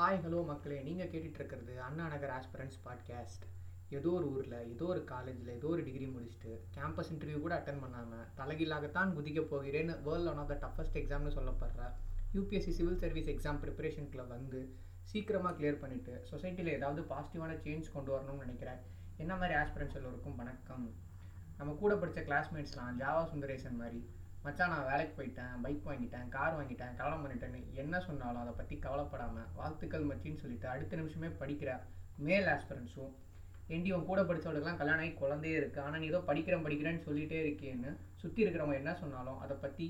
Hi hello மக்களே. நீங்கள் கேட்டுட்டு இருக்கிறது அண்ணா நகர் ஆஸ்பிரன்ஸ் பாட்காஸ்ட் ஏதோ ஒரு ஊரில் ஏதோ ஒரு காலேஜில் ஏதோ ஒரு டிகிரி முடிச்சுட்டு கேம்பஸ் இன்டர்வியூ கூட அட்டன் பண்ணாமல் தலைகீழாகத்தான் குதிக்க போகிறேன்னு world one of the toughest எக்ஸாம்னு சொல்லப்படுற யூபிஎஸ்சி சிவில் சர்வீஸ் எக்ஸாம் ப்ரிப்பரேஷனுக்குள்ள வந்து சீக்கிரமாக கிளியர் பண்ணிவிட்டு சொசைட்டியில் ஏதாவது பாசிட்டிவான சேஞ்ச் கொண்டு வரணும்னு நினைக்கிறேன். என்ன மாதிரி ஆஸ்பிரன்ஸ் எல்லோருக்கும் வணக்கம். நம்ம கூட படித்த கிளாஸ்மேட்ஸ்லாம் ஜாவா சுந்தரேசன் மாதிரி மச்சான் நான் வேலைக்கு போயிட்டேன் பைக் வாங்கிட்டேன் கார் வாங்கிட்டேன் கல்யாணம் பண்ணிட்டேன்னு என்ன சொன்னாலும் அதை பற்றி கவலைப்படாமல் வாழ்த்துக்கள் மச்சின்னு சொல்லிட்டு அடுத்த நிமிஷமே படிக்கிற மேல் ஆஸ்பிரன்ஸும் என்டி உன் கூட படித்தவளுக்குலாம் கல்யாணம் ஆகி குழந்தையே இருக்குது ஆனால் நீ ஏதோ படிக்கிறேன் படிக்கிறேன்னு சொல்லிகிட்டே இருக்கேன்னு சுற்றி இருக்கிறவங்க என்ன சொன்னாலும் அதை பற்றி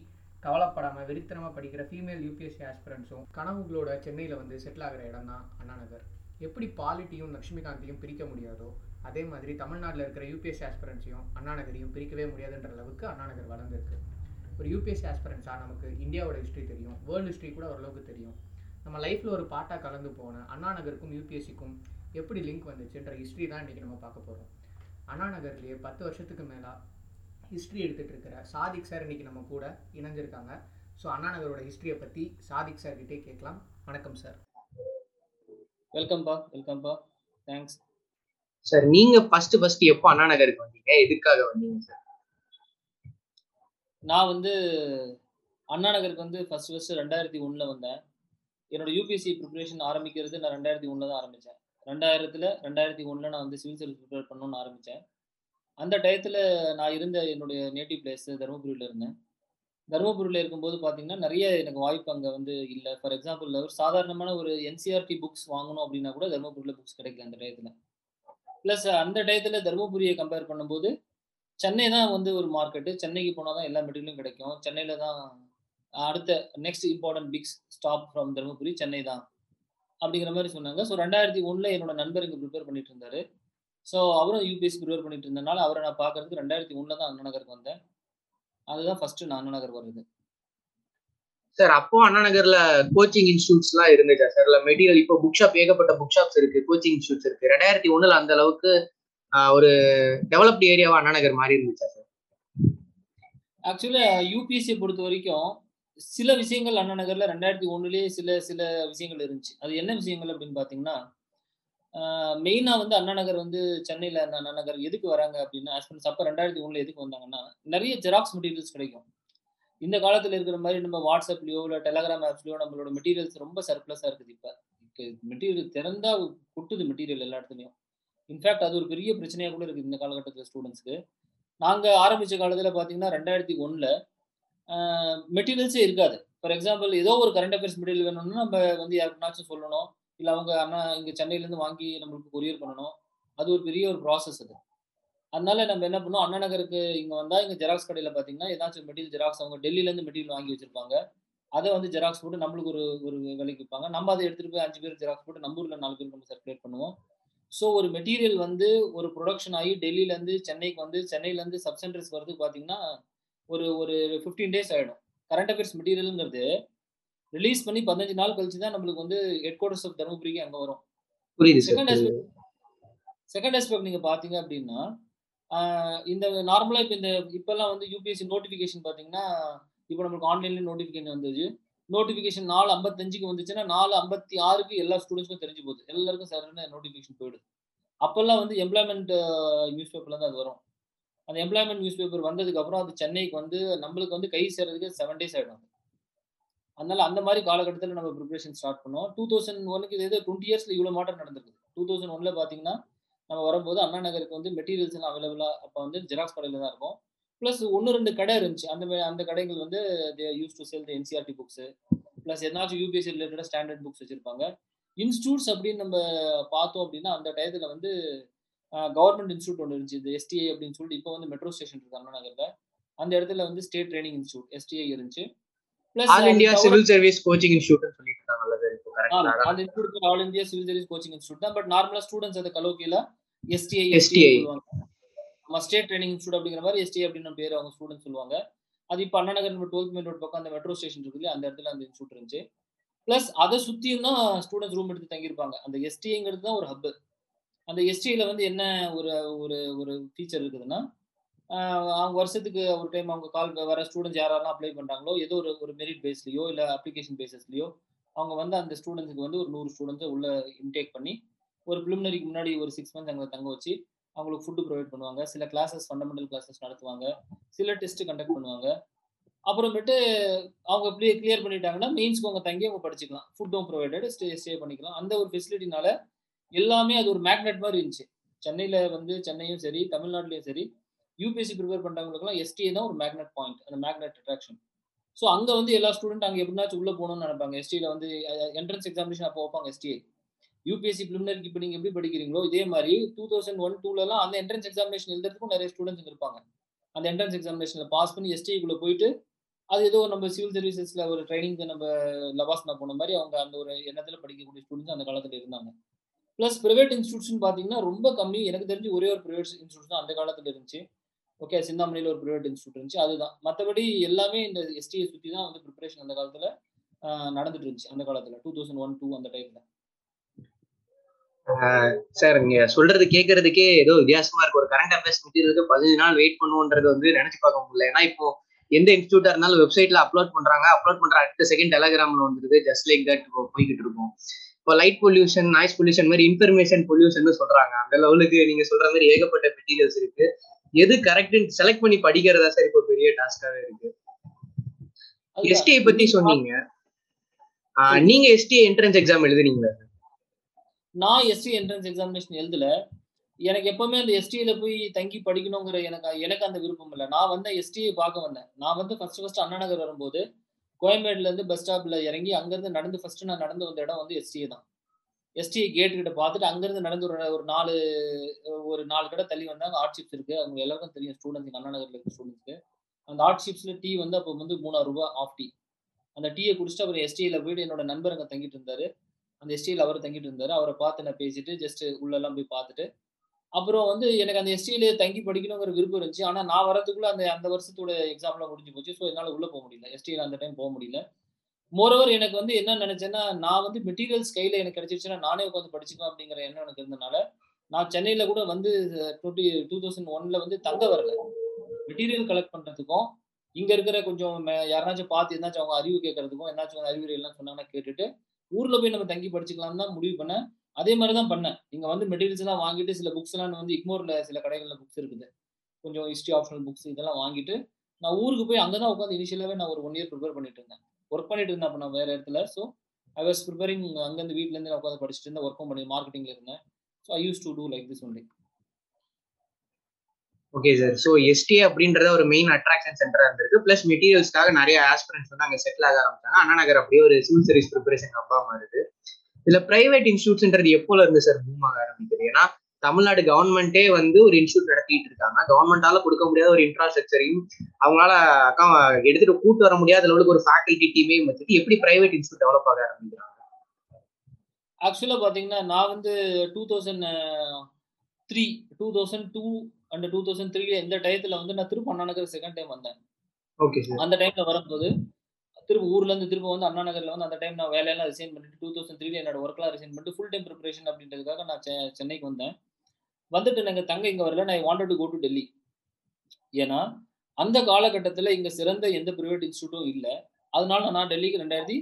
கவலைப்படாமல் வெறித்தனமாக படிக்கிற ஃபீமேல் யூபிஎஸ்சி ஆஸ்பிரன்ஸும் கனவுகளோட சென்னையில் வந்து செட்டில் ஆகிற இடம் தான் அண்ணாநகர். எப்படி பாலிட்டியும் லக்ஷ்மிகாந்தையும் பிரிக்க முடியாதோ அதே மாதிரி தமிழ்நாட்டில் இருக்கிற யூபிஎஸ்சி ஆஸ்பிரன்ஸையும் அண்ணாநகரையும் பிரிக்கவே முடியாதுன்ற அளவுக்கு அண்ணாநகர் வளர்ந்துருக்கு. ஒரு யூபிஎஸ்சி ஆஸ்பிரன்ஸாக நமக்கு இந்தியாவோட ஹிஸ்ட்ரி தெரியும். வேர்ல்டு ஹிஸ்ட்ரி கூட ஓரளவுக்கு தெரியும். நம்ம லைஃப்பில் ஒரு பாட்டாக கலந்து போன அண்ணா நகருக்கும் யூபிஎஸ்சிக்கும் எப்படி லிங்க் வந்துச்சுன்ற ஹிஸ்ட்ரி தான் இன்றைக்கி நம்ம பார்க்க போகிறோம் அண்ணா நகர்லேயே பத்து வருஷத்துக்கு மேலே ஹிஸ்ட்ரி எடுத்துகிட்டு இருக்கிற சாதிக் சார் இன்றைக்கி நம்ம கூட இணைஞ்சிருக்காங்க. ஸோ அண்ணா நகரோட ஹிஸ்ட்ரியை பற்றி சாதிக் சார் கிட்டே கேட்கலாம். வணக்கம் சார் வெல்கம்பா வெல்கம்பா தேங்க்ஸ் சார் நீங்க ஃபர்ஸ்ட் ஃபர்ஸ்ட் எப்போ அண்ணா நகருக்கு வந்தீங்க? எதுக்காக வந்தீங்க சார் நான் வந்து அண்ணா நகருக்கு வந்து ஃபர்ஸ்ட் ஃபர்ஸ்ட் ரெண்டாயிரத்தி ஒன்றில் வந்தேன். என்னோட யூபிஎஸ்சி ப்ரிப்பரேஷன் ஆரம்பிக்கிறது நான் ரெண்டாயிரத்தி ஒன்றில் தான் ஆரம்பித்தேன் ரெண்டாயிரத்தில் ரெண்டாயிரத்தி ஒன்றில் நான் வந்து சிவில் சர்வீஸ் ப்ரிப்பேர் பண்ணணும்னு ஆரம்பித்தேன் அந்த டயத்தில் நான் இருந்த என்னுடைய நேட்டிவ் பிளேஸ் தருமபுரியில் இருந்தேன். தருமபுரியில் இருக்கும்போது பார்த்தீங்கன்னா நிறைய எனக்கு வாய்ப்பு அங்கே வந்து இல்லை. ஃபார் எக்ஸாம்பிள் ஒரு சாதாரணமான ஒரு என்சிஆர்டி புக்ஸ் வாங்கணும் அப்படின்னா கூட தருமபுரியில் புக்ஸ் கிடைக்கல அந்த டயத்தில் ப்ளஸ் அந்த டயத்தில் தருமபுரியை கம்பேர் பண்ணும்போது சென்னை தான் வந்து ஒரு மார்க்கெட்டு சென்னைக்கு போனால் தான் எல்லா மெட்டீரியலும் கிடைக்கும். சென்னையில் தான் அடுத்த next important fix stop from Dharmapuri Chennai தான் அப்படிங்கிற மாதிரி சொன்னாங்க. ஸோ ரெண்டாயிரத்தி ஒன்றில் என்னோட நண்பர் இங்கே ப்ரிப்பேர் பண்ணிட்டு இருந்தாரு. ஸோ அவரும் யூபிஎஸ்சி ப்ரிப்பேர் பண்ணிட்டு இருந்தனால அவரை நான் பார்க்கறதுக்கு ரெண்டாயிரத்தி ஒன்றில் தான் அண்ணா நகருக்கு வந்தேன். அதுதான் ஃபர்ஸ்ட் நான் அண்ணா நகர் வருது சார் அப்போ அண்ணா நகர்ல கோச்சிங் இன்ஸ்டியூட்ஸ்லாம் இருந்துச்சா? சார் இல்லை மெட்டீரியல் இப்போ புக் ஷாப் ஏகப்பட்ட புக் ஷாப்ஸ் இருக்கு கோச்சிங் இன்ஸ்டியூட்ஸ் இருக்கு. ரெண்டாயிரத்தி ஒன்றில் அந்த அளவுக்கு ஒரு டெவலப்டு ஏரியாவா அண்ணா நகர் மாறி இருந்துச்சா சார் ஆக்சுவலாக யூபிஎஸ்சியை பொறுத்த வரைக்கும் சில விஷயங்கள் அண்ணா நகர்ல ரெண்டாயிரத்தி ஒன்றுலேயே சில சில விஷயங்கள் இருந்துச்சு. அது என்ன விஷயங்கள் அப்படின்னு பார்த்தீங்கன்னா மெயினாக வந்து அண்ணா நகர் வந்து சென்னையில் அண்ணா நகர் எதுக்கு வராங்க அப்படின்னா ஆஸ்பிரன்ஸ் அப்போ ரெண்டாயிரத்தி ஒன்றுல எதுக்கு வந்தாங்கன்னா நிறைய ஜெராக்ஸ் மெட்டீரியல்ஸ் கிடைக்கும். இந்த காலத்தில் இருக்கிற மாதிரி நம்ம வாட்ஸ்அப்லையோ இல்லை டெலகிராம் ஆப்ஸ்லயோ நம்மளோட மெட்டீரியல்ஸ் ரொம்ப சர்ப்ளஸா இருக்குது இப்போ. மெட்டீரியல் திறந்தா கொட்டுது மெட்டீரியல் எல்லா இடத்துலையும். இன்ஃபேக்ட் அது ஒரு பெரிய பிரச்சனையாக கூட இருக்குது இந்த காலகட்டத்தில் ஸ்டூடெண்ட்ஸ்க்கு நாங்கள் ஆரம்பித்த காலத்தில் பார்த்தீங்கன்னா ரெண்டாயிரத்தி ஒன்றில் மெட்டீரியல்ஸே இருக்காது. ஃபார் எக்ஸாம்பிள் ஏதோ ஒரு கரண்ட் அஃபேர்ஸ் மெட்டீரியல் வேணும்னா நம்ம வந்து யாருக்குனாச்சும் சொல்லணும். இல்லை அவங்க அண்ணா இங்கே சென்னையிலேருந்து வாங்கி நம்மளுக்கு கொரியர் பண்ணணும். அது ஒரு பெரிய ஒரு ப்ராசஸ் அது. அதனால நம்ம என்ன பண்ணோம்? அண்ணா நகருக்கு இங்கே வந்தால் இங்கே ஜெராக்ஸ் கடையில் பார்த்தீங்கன்னா ஏதாச்சும் மெட்டீரியல் ஜெராக்ஸ் அவங்க டெல்லியிலேருந்து மெட்டீரியல் வாங்கி வச்சிருப்பாங்க. அதை வந்து ஜெராக்ஸ் போட்டு நம்மளுக்கு ஒரு ஒரு விலைக்கு விற்பாங்க. நம்ம அதை எடுத்துகிட்டு போய் அஞ்சு பேர் ஜெராக்ஸ் போட்டு நம்ம ஊரில் நாலு பேர் நம்ம சர்க்குலேட் பண்ணுவோம். ஸோ ஒரு மெட்டீரியல் வந்து ஒரு ப்ரொடக்ஷன் ஆகி டெல்லியிலேருந்து சென்னைக்கு வந்து சென்னையிலேருந்து சப் சென்டர்ஸ் வரது பார்த்தீங்கன்னா ஒரு ஒரு ஃபிஃப்டீன் டேஸ் ஆகிடும் கரண்ட் அஃபேர்ஸ் மெட்டீரியலுங்கிறது ரிலீஸ் பண்ணி பதினஞ்சு நாள் கழிச்சு தான் நம்மளுக்கு வந்து ஹெட் குவார்டர்ஸ் ஆஃப் தருமபுரிக்கு அங்கே வரும். புரியுது செகண்ட் ஆஸ்பெக்ட் செகண்ட் ஆஸ்பெக்ட் நீங்கள் பார்த்தீங்க அப்படின்னா இந்த நார்மலாக இப்போ இந்த இப்போல்லாம் வந்து யூபிஎஸ்சி நோட்டிஃபிகேஷன் பார்த்தீங்கன்னா இப்போ நம்மளுக்கு ஆன்லைன்லேயே நோட்டிஃபிகேஷன் வந்துச்சு நோட்டிஃபிகேஷன் நாலு ஐம்பத்தஞ்சுக்கு வந்துச்சுன்னா நாலு ஐம்பத்தி ஆறுக்கு எல்லா ஸ்டூடெண்ட்ஸ்க்கும் தெரிஞ்சு போகுது. எல்லாருக்கும் சரியான நோட்டிஃபிகேஷன் போயிடுது. அப்போல்லாம் வந்து எம்ப்ளாய்மெண்ட் நியூஸ் பேப்பர்ல தான் அது வரும். அந்த எம்ப்ளாய்மெண்ட் நியூஸ் பேப்பர் வந்ததுக்கப்புறம் அது சென்னைக்கு வந்து நம்மளுக்கு வந்து கை சேர்றதுக்கு செவன் டேஸ் ஆகிடும் அதனால அந்த மாதிரி காலகட்டத்தில் நம்ம ப்ரிப்பரேஷன் ஸ்டார்ட் பண்ணோம். டூ தௌசண்ட் ஒனுக்கு இது டுவெண்ட்டி இயர்ஸில் இவ்வளோ மாற்றம் நடந்திருக்கு. டூ தௌசண்ட் ஒனில் பார்த்தீங்கன்னா நம்ம வரும்போது அண்ணா நகருக்கு வந்து மெட்டீரியல்ஸ் எல்லாம் அவைலபிளாக அப்போ வந்து ஜெராக்ஸ் கடையில் தான் இருக்கும். ப்ளஸ் ஒன்று ரெண்டு கடை இருந்துச்சு. அந்த அந்த கடைகள் வந்து used to sell the NCERT books plus எதனாச்சும் யூபிஎஸ்சி ரிலேட்டடாக ஸ்டாண்டர்ட் புக்ஸ் வச்சிருப்பாங்க. இன்ஸ்டியூட்ஸ் அப்படின்னு நம்ம பார்த்தோம் அப்படின்னா அந்த டயத்தில் வந்து கவர்மெண்ட் இன்ஸ்டியூட் ஒன்று இருந்துச்சு. இது எஸ்டிஐ அப்படின்னு சொல்லிட்டு இப்போ வந்து மெட்ரோ ஸ்டேஷன் இருக்கு அண்ணா நகரில். அந்த இடத்துல வந்து ஸ்டேட் ட்ரைனிங் இன்ஸ்டியூட் எஸ்டிஐ இருந்துச்சு. Plus all India civil service coaching இன்ஸ்டியூட்னு சொல்லிட்டு அந்த institute all India civil service coaching institute தான். பட் நார்மலா ஸ்டூடெண்ட்ஸ் அதை கலோக்கியில எஸ்டிஐ. எஸ்டிஐ நம்ம ஸ்டேட் ட்ரைனிங் இன்ஸ்டியூட் அப்படிங்கிற மாதிரி எஸ்டி அப்படின்னு பேர் அவங்க ஸ்டூடெண்ட் சொல்லுவாங்க. அது இப்போ Anna Nagar twelfth main road பக்கம் அந்த மெட்ரோ ஸ்டேஷன் இருக்கு இல்லையா, அந்த இடத்துல அந்த இன்ஸ்டியூட் இருந்துச்சு. ப்ளஸ் அதை சுற்றியும் தான் ஸ்டூடெண்ட்ஸ் ரூம் எடுத்து தங்கியிருப்பாங்க. அந்த எஸ்டிங்கிறது தான் ஒரு ஹப் அந்த எஸ்டியில் வந்து என்ன ஒரு ஒரு ஒரு ஃபீச்சர் இருக்குதுன்னா அவங்க வருஷத்துக்கு ஒரு டைம் அவங்க கால் வர ஸ்டூடெண்ட்ஸ் யாரெல்லாம் அப்ளை பண்ணுறாங்களோ ஏதோ ஒரு ஒரு மெரிட் பேஸ்லையோ இல்லை அப்ளிகேஷன் பேசஸ்லையோ அவங்க வந்து அந்த ஸ்டூடெண்ட்ஸுக்கு வந்து ஒரு நூறு ஸ்டூடெண்ட்ஸை உள்ள இன்டேக் பண்ணி ஒரு ப்ரிலிமினரிக்கு முன்னாடி ஒரு சிக்ஸ் மந்த்ஸ் அங்கே தங்க வச்சு அவங்களுக்கு ஃபுட்டு ப்ரொவைட் பண்ணுவாங்க. சில கிளாஸஸ் ஃபண்டமெண்டல் கிளாஸஸ் நடத்துவாங்க. சில டெஸ்ட் கண்டக்ட் பண்ணுவாங்க. அப்புறமேட்டு அவங்க அப்படியே கிளியர் பண்ணிட்டாங்கன்னா மெயின்ஸ்க்கு அவங்க தங்கி அவங்க படிச்சுக்கலாம். ஃபுட்டும் ப்ரொவைடட் ஸ்டே ஸ்டே பண்ணிக்கலாம். அந்த ஒரு ஃபெசிலிட்டினால எல்லாமே அது ஒரு மேக்னெட் மாதிரி இருந்துச்சு. சென்னையில் வந்து சென்னையும் சரி தமிழ்நாட்டிலையும் சரி யூபிஎஸ்சி ப்ரிப்பேர் பண்ணுறவங்களுக்குலாம் எஸ்டிஏ தான் ஒரு மேக்னெட் பாயிண்ட் அந்த மேக்னெட் அட்ராக்ஷன் ஸோ அங்கே வந்து எல்லா ஸ்டூடெண்ட் அங்கே எப்படினாச்சும் உள்ளே போகணும்னு நினைப்பாங்க. எஸ்டியில் வந்து என்ட்ரன்ஸ் எக்ஸாமினேஷன் அப்போ வைப்பாங்க எஸ்டிஏ யூபிஎஸ்சி பிலிமினரிக்கு இப்போ நீங்கள் எப்படி படிக்கிறீங்களோ இதே மாதிரி டூ தௌசண்ட் ஒன் டூலலாம் அந்த என்ட்ரன்ஸ் எக்ஸாமினேஷன் எழுதுறதுக்கும் நிறைய ஸ்டூடெண்ட்ஸ் இருப்பாங்க. அந்த என்ட்ரன்ஸ் எக்ஸாமினேஷனில் பாஸ் பண்ணி எஸ்டிக்குள்ளே போயிட்டு அது ஏதோ நம்ம சிவில் சர்வீசஸில் ஒரு ட்ரைனிங்க்கு நம்ம லவாஸ்னா போன மாதிரி அவங்க அந்த ஒரு எண்ணத்தில் படிக்கக்கூடிய ஸ்டூடெண்ட்ஸ் அந்த காலத்தில் இருந்தாங்க. ப்ளஸ் ப்ரைவேட் இன்ஸ்டியூஷன் பார்த்தீங்கன்னா ரொம்ப கம்மி. எனக்கு தெரிஞ்சு ஒரே ஒரு ப்ரைவேட் இன்ஸ்டியூட் தான் அந்த காலத்தில் இருந்துச்சு. ஓகே சிந்தாமணியில் ஒரு ப்ரைவேட் இன்ஸ்டியூட் இருந்துச்சு. அதுதான். மற்றபடி எல்லாமே இந்த எஸ்டியை சுற்றி தான் வந்து ப்ரிப்பரேஷன் அந்த காலத்தில் நடந்துட்டு இருந்துச்சு அந்த காலத்தில் டூ தௌசண்ட் ஒன் டூ அந்த டைமில் சார் நீங்க சொல்றது கேட்கறதுக்கே ஏதோ வித்தியாசமா இருக்கு. ஒரு கரண்ட் அஃபேர்ஸ் மெட்டீரியலுக்கு பதினஞ்சு நாள் வெயிட் பண்ணுவோன்றது வந்து நினைச்சு பார்க்க முடியல. ஏன்னா இப்போ எந்த இன்ஸ்டியூட்டா இருந்தாலும் வெப்சைட்ல அப்லோட் பண்றாங்க. அப்லோட் பண்ற அடுத்த செகண்ட் டெலகிராம்ல வந்துருது. ஜஸ்ட் லைக் தட் போய்கிட்டு இருக்கும். இப்போ லைட் பொல்யூஷன் நாய்ஸ் பொல்யூஷன் மாதிரி இன்ஃபர்மேஷன் பொல்யூஷன் சொல்றாங்க. அந்த லெவலுக்கு நீங்க சொல்ற மாதிரி ஏகப்பட்ட மெட்டீரியல்ஸ் இருக்கு. எது கரெக்ட் செலக்ட் பண்ணி படிக்கிறதா சார் இப்போ பெரிய டாஸ்காவே இருக்கு. எஸ்டிஐ பத்தி சொன்னீங்க. நீங்க எஸ்டிஐ என்ட்ரன்ஸ் எக்ஸாம் எழுதுனீங்களா நான் எஸ்டி என்ட்ரன்ஸ் எக்ஸாமினேஷன் எழுதல. எனக்கு எப்பவுமே அந்த எஸ்டியில போய் தங்கி படிக்கணுங்கிற எனக்கு எனக்கு அந்த விருப்பம் இல்லை. நான் வந்து எஸ்டியை பார்க்க வந்தேன். நான் வந்து ஃபர்ஸ்ட் ஃபர்ஸ்ட் அண்ணா நகர் வரும்போது கோயம்பேடுல இருந்து பஸ் ஸ்டாப்ல இறங்கி அங்கிருந்து நடந்து ஃபர்ஸ்ட் நான் நடந்து வந்த இடம் வந்து எஸ்டிஏ தான். எஸ்டிஏ கேட் கிட்ட பார்த்துட்டு அங்கிருந்து நடந்து ஒரு ஒரு நாலு ஒரு நாலு கடை தள்ளி வந்தாங்க. ஆர்ட் ஷிப்ஸ் இருக்கு. அவங்க எல்லாருக்கும் தெரியும் ஸ்டூடெண்ட்ஸ் அண்ணா நகர்ல இருக்க ஸ்டூடெண்ட்ஸ்க்கு அந்த ஆர்ட்ஷிப்ஸ்ல டீ வந்து அப்போ வந்து மூணாயிரம் ரூபாய் ஆஃப் டீ அந்த டீயை குடிச்சிட்டு அப்புறம் எஸ்டிஏல போயிட்டு என்னோட நண்பர் அங்கே தங்கிட்டு இருந்தாரு. அந்த எஸ்டியில் அவர் தங்கிட்டு இருந்தார். அவரை பார்த்து நான் பேசிட்டு ஜஸ்ட் உள்ளெல்லாம் போய் பார்த்துட்டு அப்புறம் வந்து எனக்கு அந்த எஸ்டியில் தங்கி படிக்கணுங்கிற விருப்பம் இருந்துச்சு. ஆனால் நான் வரதுக்குள்ள அந்த அந்த வருஷத்தோட எக்ஸாம்லாம் முடிஞ்சு போச்சு. ஸோ என்னால் உள்ளே போக முடியல. எஸ்டியில் அந்த டைம் போக முடியல. மோரோவர் எனக்கு வந்து என்ன நினைச்சேன்னா நான் வந்து மெட்டீரியல்ஸ் கையில் எனக்கு கிடைச்சிருச்சுன்னா நானே உட்காந்து படிச்சுக்குவேன் அப்படிங்கிற எண்ணம் எனக்கு இருந்தனால நான் சென்னையில் கூட வந்து டுவெண்ட்டி டூ தௌசண்ட் ஒன்ல வந்து தங்க வரல. மெட்டீரியல் கலெக்ட் பண்ணுறதுக்கும் இங்கே இருக்கிற கொஞ்சம் யாருனாச்சும் பார்த்து என்னாச்சும் அவங்க அறிவு கேட்கறதுக்கும் என்னாச்சும் அறிவுரை எல்லாம் சொன்னாங்கன்னா கேட்டுட்டு ஊர்ல போய் நம்ம தங்கி படிச்சுக்கலாம் தான் முடிவு பண்ணேன். அதே மாதிரி தான் பண்ணேன். இங்க வந்து மெட்டீரியல்ஸ் எல்லாம் வாங்கிட்டு சில புக்ஸ் எல்லாம் வந்து இக்மோர்ல சில கடைகள்ல புக்ஸ் இருக்குது. கொஞ்சம் ஹிஸ்ட்ரி ஆப்ஷனல் புக்ஸ் இதெல்லாம் வாங்கிட்டு நான் ஊருக்கு போய் அங்கே தான் உட்காந்து இனிஷியலாகவே நான் ஒரு ஒன் இயர் ப்ரிப்பேர் பண்ணிட்டு இருந்தேன். ஒர்க் பண்ணிட்டு இருந்தேன் அப்போ நான் வேற இடத்துல. ஸோ ஐ வாஸ் ப்ரிப்பேரிங் அங்கேருந்து வீட்லேருந்து நான் உட்காந்து படிச்சுட்டு இருந்தேன் ஒர்க்கும் பண்ணி மார்க்கெட்டிங்ல இருந்தேன். So I used to do like this only okay sir so ST அப்படின்றத ஒரு மெயின் அட்ராக்ஷன் சென்டராக இருந்திருக்கு. ப்ளஸ் மெட்டீரியல்ஸ்க்காக நிறைய ஆஸ்பிரன்ஸ் வந்து அங்கே செட்டில் ஆக ஆரம்பிச்சாங்க. அண்ணா நகர் அப்படியே ஒரு சிவில் சர்வீஸ் ப்ரிப்பரேஷன் அப்பா மாறுது. இதில் ப்ரைவேட் இன்ஸ்டியூட்ஸ்ன்றது எப்போல இருந்து சார் பூம் ஆக ஆரம்பிக்குது? ஏன்னா தமிழ்நாடு கவர்மெண்ட்டே வந்து ஒரு இன்ஸ்டியூட் நடத்திட்டு இருக்காங்க. கவர்மெண்டால கொடுக்க முடியாத ஒரு இன்ஃப்ராஸ்ட்ரக்சரையும் அவங்களால எடுத்துட்டு கூட்டு வர முடியாத அளவுக்கு ஒரு ஃபேக்கல்டி டீமையும் வச்சுட்டு எப்படி பிரைவேட் இன்ஸ்டியூட் டெவலப் ஆக ஆரம்பிக்கிறாங்க? ஆக்சுவலாக பார்த்தீங்கன்னா நான் வந்து two thousand three two thousand two and two thousand த்ரீல இந்த டயத்துல வந்து நான் திரும்ப அண்ணா நகர் செகண்ட் டைம் வந்தேன். அந்த டைம்ல வரும்போது திரும்ப ஊர்ல இருந்து திரும்ப வந்து அண்ணா நகர்ல வந்து அந்த டைம் நான் வேலையெல்லாம் ரிசைன் பண்ணிட்டு டூ தௌசண்ட் த்ரீல என்னோட ஒர்க்லாம் ரிசைன் பண்ணிட்டு ஃபுல் டைம் ப்ரிப்பரேஷன் அப்படின்றதுக்காக நான் சென்னைக்கு வந்தேன். வந்துட்டு நாங்கள் தங்க இங்க வரல. நான் wanted to go to Delhi ஏன்னா அந்த காலகட்டத்தில் இங்க சிறந்த எந்த ப்ரைவேட் இன்ஸ்டியூட்டும் இல்லை. அதனால நான் டெல்லிக்கு ரெண்டாயிரத்தி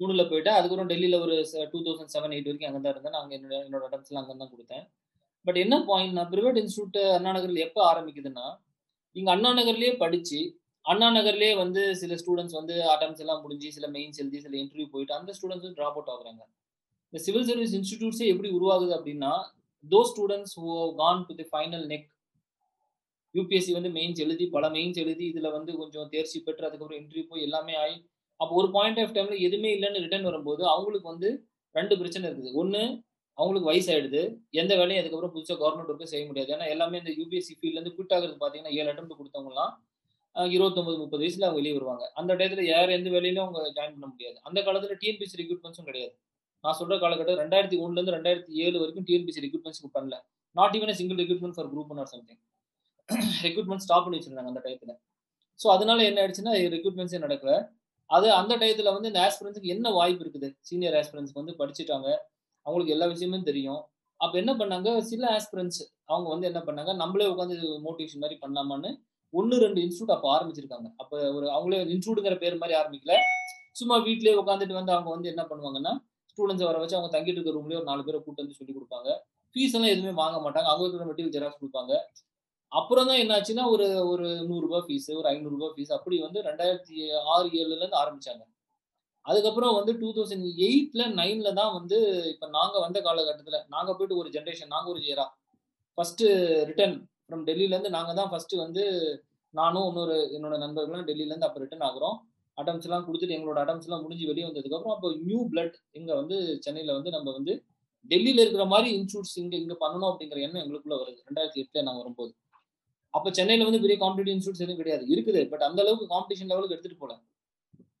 மூணுல போயிட்டேன். அதுக்கப்புறம் டெல்லியில ஒரு டூ தௌசண்ட் செவன் எயிட் வரைக்கும் அங்கே தான் இருந்தேன். நான் என்னோட என்னோட அட்டம்ஸ்லாம் அங்கே தான் கொடுத்தேன். பட் என்ன பாயிண்ட்னா ப்ரைவேட் இன்ஸ்டியூட் அண்ணா நகரில் எப்போ ஆரம்பிக்குதுன்னா இங்கே அண்ணா நகர்லேயே படித்து அண்ணா நகர்லேயே வந்து சில ஸ்டூடெண்ட்ஸ் வந்து அட்டம்ஸ் எல்லாம் முடிஞ்சு சில மெயின்ஸ் எழுதி சில இன்டர்வியூ போயிட்டு அந்த ஸ்டூடெண்ட்ஸ் வந்து ட்ராப் அவுட் ஆகுறாங்க. இந்த சிவில் சர்வீஸ் இன்ஸ்டிடியூட்ஸே எப்படி உருவாகுது அப்படின்னா though students who gone to the final neck UPSC வந்து மெயின்ஸ் எழுதி பல மெயின்ஸ் எழுதி இதில் வந்து கொஞ்சம் தேர்ச்சி பெற்று அதுக்கப்புறம் இன்டர்வியூ போய் எல்லாமே ஆகி அப்போ ஒரு பாயிண்ட் ஆஃப் டைமில் எதுவுமே இல்லைன்னு ரிட்டர்ன் வரும்போது அவங்களுக்கு வந்து ரெண்டு பிரச்சனை இருக்குது. ஒன்று அவங்களுக்கு வயசாயிடுது. எந்த வேலையும் அதுக்கப்புறம் புதுசாக கவர்மெண்ட் ஒர்க்கு செய்ய முடியாது. ஏன்னா எல்லாமே இந்த யூபிஎஸ்சி ஃபீல்ட்லேருந்து குவிட் ஆகிறது பார்த்தீங்கன்னா ஏழு அட்டம் கொடுத்தவங்கலாம் இருபத்தொம்பது முப்பது வயசுல அவங்க வெளியே வருவாங்க. அந்த டயத்தில் யார் எந்த வேலையிலும் அவங்க ஜாயின் பண்ண முடியாது. அந்த காலத்தில் டிஎன்பிசி ரெக்ரூட்மெண்ட்ஸும் கிடையாது. நான் சொல்ற காலகட்டம் ரெண்டாயிரத்தி ஒன்றுலேருந்து ரெண்டாயிரத்தி ஏழு வரைக்கும் டிஎன்பிசி ரெக்ரூட்மெண்ட்ஸ்க்கு பண்ணல. Not even single recruitment for group or something recruitment stop பண்ணி வச்சிருந்தாங்க அந்த டயத்தில். ஸோ அதனால என்ன ஆயிடுச்சுன்னா ரெக்ரூட்மெண்ட்ஸே நடக்கல. அது அந்த டயத்தில் வந்து இந்த ஆஸ்பிரன்ஸுக்கு என்ன வாய்ப்பு இருக்குது? சீனியர் ஆஸ்பிரன்ஸ்க்கு வந்து படிச்சுட்டாங்க. அவங்களுக்கு எல்லா விஷயமும் தெரியும். அப்ப என்ன பண்ணாங்க? சில ஆஸ்பிரன்ஸ் அவங்க வந்து என்ன பண்ணாங்க? நம்மளே உட்காந்து மோட்டிவேஷன் மாதிரி பண்ணலாமான்னு ஒன்று ரெண்டு இன்ஸ்டியூட் அப்போ ஆரம்பிச்சிருக்காங்க. அப்போ ஒரு அவங்களே இன்ஸ்டியூட்டுங்கிற பேர் மாதிரி ஆரம்பிக்கல. சும்மா வீட்லயே உட்காந்துட்டு வந்து அவங்க வந்து என்ன பண்ணுவாங்கன்னா ஸ்டூடெண்ட்ஸ் வர வச்சு அவங்க தங்கிட்டு இருக்க ரூம்லயே ஒரு நாலு பேரை கூட்டு வந்து சொல்லி கொடுப்பாங்க. ஃபீஸ் எல்லாம் எதுவுமே வாங்க மாட்டாங்க. அவங்க இருக்கிற மெட்டீரியல் ஜெராக்ஸ் கொடுப்பாங்க. அப்புறம் தான் என்னாச்சுன்னா ஒரு ஒரு நூறுரூபா ஃபீஸ் ஒரு ஐநூறுரூபா ஃபீஸ் அப்படி வந்து ரெண்டாயிரத்தி ஆறு ஏழுல இருந்து ஆரம்பிச்சாங்க. அதுக்கப்புறம் வந்து டூ தௌசண்ட் எயிட்ல நைன்ல தான் வந்து இப்போ நாங்க வந்த காலகட்டத்தில் நாங்க போயிட்டு ஒரு ஜென்ரேஷன் நாங்க ஒரு இயரா ஃபர்ஸ்ட் ரிட்டர்ன் ஃப்ரம் டெல்லியில இருந்து நாங்க தான் ஃபர்ஸ்ட் வந்து நானும் இன்னொரு என்னோட நண்பர்களும் டெல்லியில இருந்து அப்போ ரிட்டர்ன் ஆகுறோம். அட்டம்ஸ் எல்லாம் கொடுத்துட்டு எங்களோட அட்டம்ஸ் எல்லாம் முடிஞ்சு வெளியே வந்ததுக்கப்புறம் அப்போ நியூ பிளட் இங்க வந்து சென்னையில வந்து நம்ம வந்து டெல்லியில இருக்கிற மாதிரி இன்ஸ்டியூட்ஸ் இங்க இங்க பண்ணணும் அப்படிங்கிற எண்ணம் எங்களுக்குள்ள வருது. ரெண்டாயிரத்தி எட்டுல நான் வரும்போது. அப்போ சென்னையில வந்து பெரிய காம்படிட்டிவ் இன்ஸ்டியூட்ஸ் எதுவும் கிடையாது. இருக்குது பட் அந்த அளவுக்கு காம்படிஷன் லெவலுக்கு எடுத்துட்டு போல.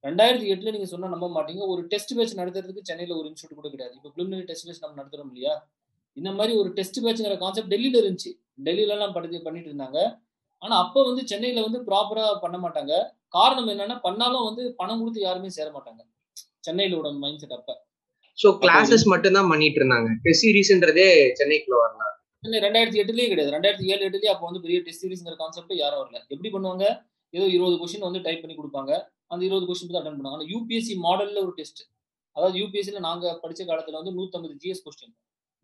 ரெண்டாயிரத்தி எட்டுல நீங்க சொன்னா நம்ப மாட்டீங்க. ஒரு டெஸ்ட் பேட்ச் நடத்துறதுக்கு சென்னையில ஒரு இன்ஸ்டியூட் கூட கிடையாது. இப்போ பிலிமினரி டெஸ்ட் பேட்ச் நம்ம நடத்துறோம் இல்லையா? இந்த மாதிரி ஒரு டெஸ்ட் பேட்ச்ங்கிற கான்செப்ட் டெல்லியில இருந்துச்சு. டெல்லியில எல்லாம் படுத்து பண்ணிட்டு இருந்தாங்க. ஆனா அப்ப வந்து சென்னையில வந்து ப்ராப்பரா பண்ண மாட்டாங்க. காரணம் என்னன்னா பண்ணாலும் வந்து பணம் கொடுத்து யாருமே சேர மாட்டாங்க. சென்னையிலோட மைண்ட் செட் அப்ப. சோ கிளாஸஸ் மட்டும் தான் பண்ணிட்டு இருந்தாங்க. டெஸ்ட் சீரிஸ்ன்றதே சென்னைக்குள்ள வரலாம். சென்னை ரெண்டாயிரத்தி எட்டுலயே கிடையாது. ரெண்டாயிரத்தி ஏழு எட்டுலயே அப்போ வந்து பெரிய டெஸ்ட் சீரிஸ்ங்கிற கான்செப்ட் யாரும் வரல. எப்படி பண்ணுவாங்க? ஏதோ இருபது கொஸ்டின் வந்து டைப் பண்ணி கொடுப்பாங்க. அந்த இருபது கொஸ்டின் தான் அட்டன் பண்ணுவாங்க. யூபிஎஸ்சி மாடல்ல ஒரு டெஸ்ட் அதாவது யூபிஎஸ்சியில் நாங்கள் படித்த காலத்தில் வந்து நூற்றம்பது ஜிஎஸ் கொஸ்டின்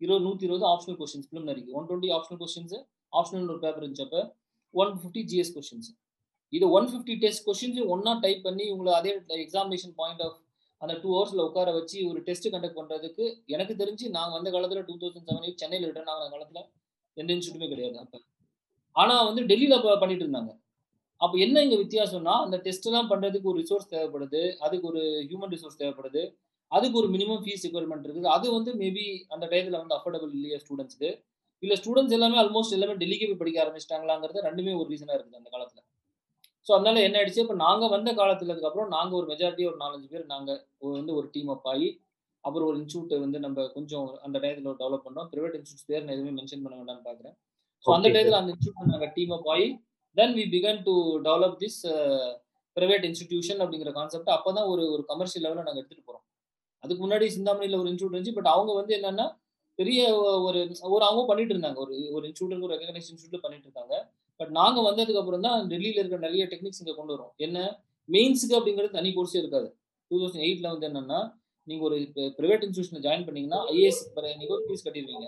இருபது நூற்றி இருபது optional questions ப்ரிலிமினரிக்கு one twenty optional questions optional ஒரு பேப்பர் இருந்துச்சப்ப ஒன் ஃபிஃப்டி ஜிஎஸ் கொஸ்டின்ஸ் இது ஒன் ஃபிஃப்டி டெஸ்ட் கொஸ்டின்ஸ் ஒன்னா டைப் பண்ணி உங்களை அதே எக்ஸாமினேஷன் பாயிண்ட் ஆஃப் அந்த டூ ஹவர்ஸில் உட்கார வச்சு ஒரு டெஸ்ட் கண்டக்ட் பண்ணுறதுக்கு எனக்கு தெரிஞ்சு நாங்கள் வந்த காலத்தில் டூ தௌசண்ட் செவன் எயிட் சென்னையில் ரிட்டர்ன் ஆகின காலத்தில் எந்த இன்ஸ்டியூட்டுமே கிடையாது அப்போ. ஆனால் வந்து டெல்லியில் பண்ணிட்டு இருந்தாங்க. அப்போ என்ன இங்க வித்தியாசம்னா அந்த டெஸ்ட் எல்லாம் பண்றதுக்கு ஒரு ரிசோர்ஸ் தேவைப்படுது அதுக்கு ஒரு ஹியூமன் ரிசோர்ஸ் தேவைப்படுது அதுக்கு ஒரு மினிமம் ஃபீஸ் ரெக்யர்மெண்ட் இருக்குது. அது வந்து மேபி அந்த டயத்துல வந்து அஃபோர்டபுள் இல்லையா ஸ்டூடெண்ட்ஸ்க்கு இல்ல ஸ்டூடெண்ட்ஸ் எல்லாமே ஆல்மோஸ்ட் எல்லாமே டெல்லிக்கு போய் படிக்க ஆரம்பிச்சிட்டாங்களாங்கிறது ரெண்டுமே ஒரு ரீசனா இருக்குது அந்த காலத்துல. ஸோ அதனால என்ன ஆயிடுச்சு? இப்போ நாங்க வந்த காலத்துல அதுக்கப்புறம் நாங்க ஒரு மெஜாரிட்டி ஒரு நாலஞ்சு பேர் நாங்க வந்து ஒரு டீம் அப் ஆகி அப்புறம் ஒரு இன்ஸ்டியூட் வந்து நம்ம கொஞ்சம் அந்த டயத்துல டெவலப் பண்ணோம். பிரைவேட் இன்ஸ்டியூட்ஸ் பேர் நான் எதுவுமே மென்ஷன் பண்ண வேண்டாம்னு பாக்குறேன். ஸோ அந்த டயத்துல அந்த இன்ஸ்டியூட் நாங்க டீம் அப் ஆகி then we began to develop this private institution அப்படிங்கிற கான்செப்ட் அப்பதான் ஒரு ஒரு கமர்ஷியல் லெவலில் நாங்கள் எடுத்துகிட்டு போகிறோம் அதுக்கு முன்னாடி சிந்தாமணியில் ஒரு இன்ஸ்டியூட் இருந்துச்சு. பட் அவங்க வந்து என்னென்னா பெரிய ஒரு ஒரு அவங்க பண்ணிட்டு இருந்தாங்க. ஒரு ஒரு இன்ஸ்டியூட் ஒரு ரெகனைஸ் இன்ஸ்டியூட் பண்ணிட்டு இருக்காங்க பட் நாங்க வந்ததுக்கு அப்புறம் தான் டெல்லியில இருக்கிற நிறைய டெக்னிக்ஸ் இங்க கொண்டு வரோம். என்ன? மெயின்ஸுக்கு அப்படிங்கிறது தனி கோர்ஸே இருக்காது. டூ தௌசண்ட் எயிட்ல வந்து என்னன்னா நீங்க ஒரு பிரைவேட் இன்ஸ்டியூஷன் ஜாயின் பண்ணீங்கன்னா ஐஏஎஸ் நீங்க ஒரு ஃபீஸ் கட்டிடுவீங்க.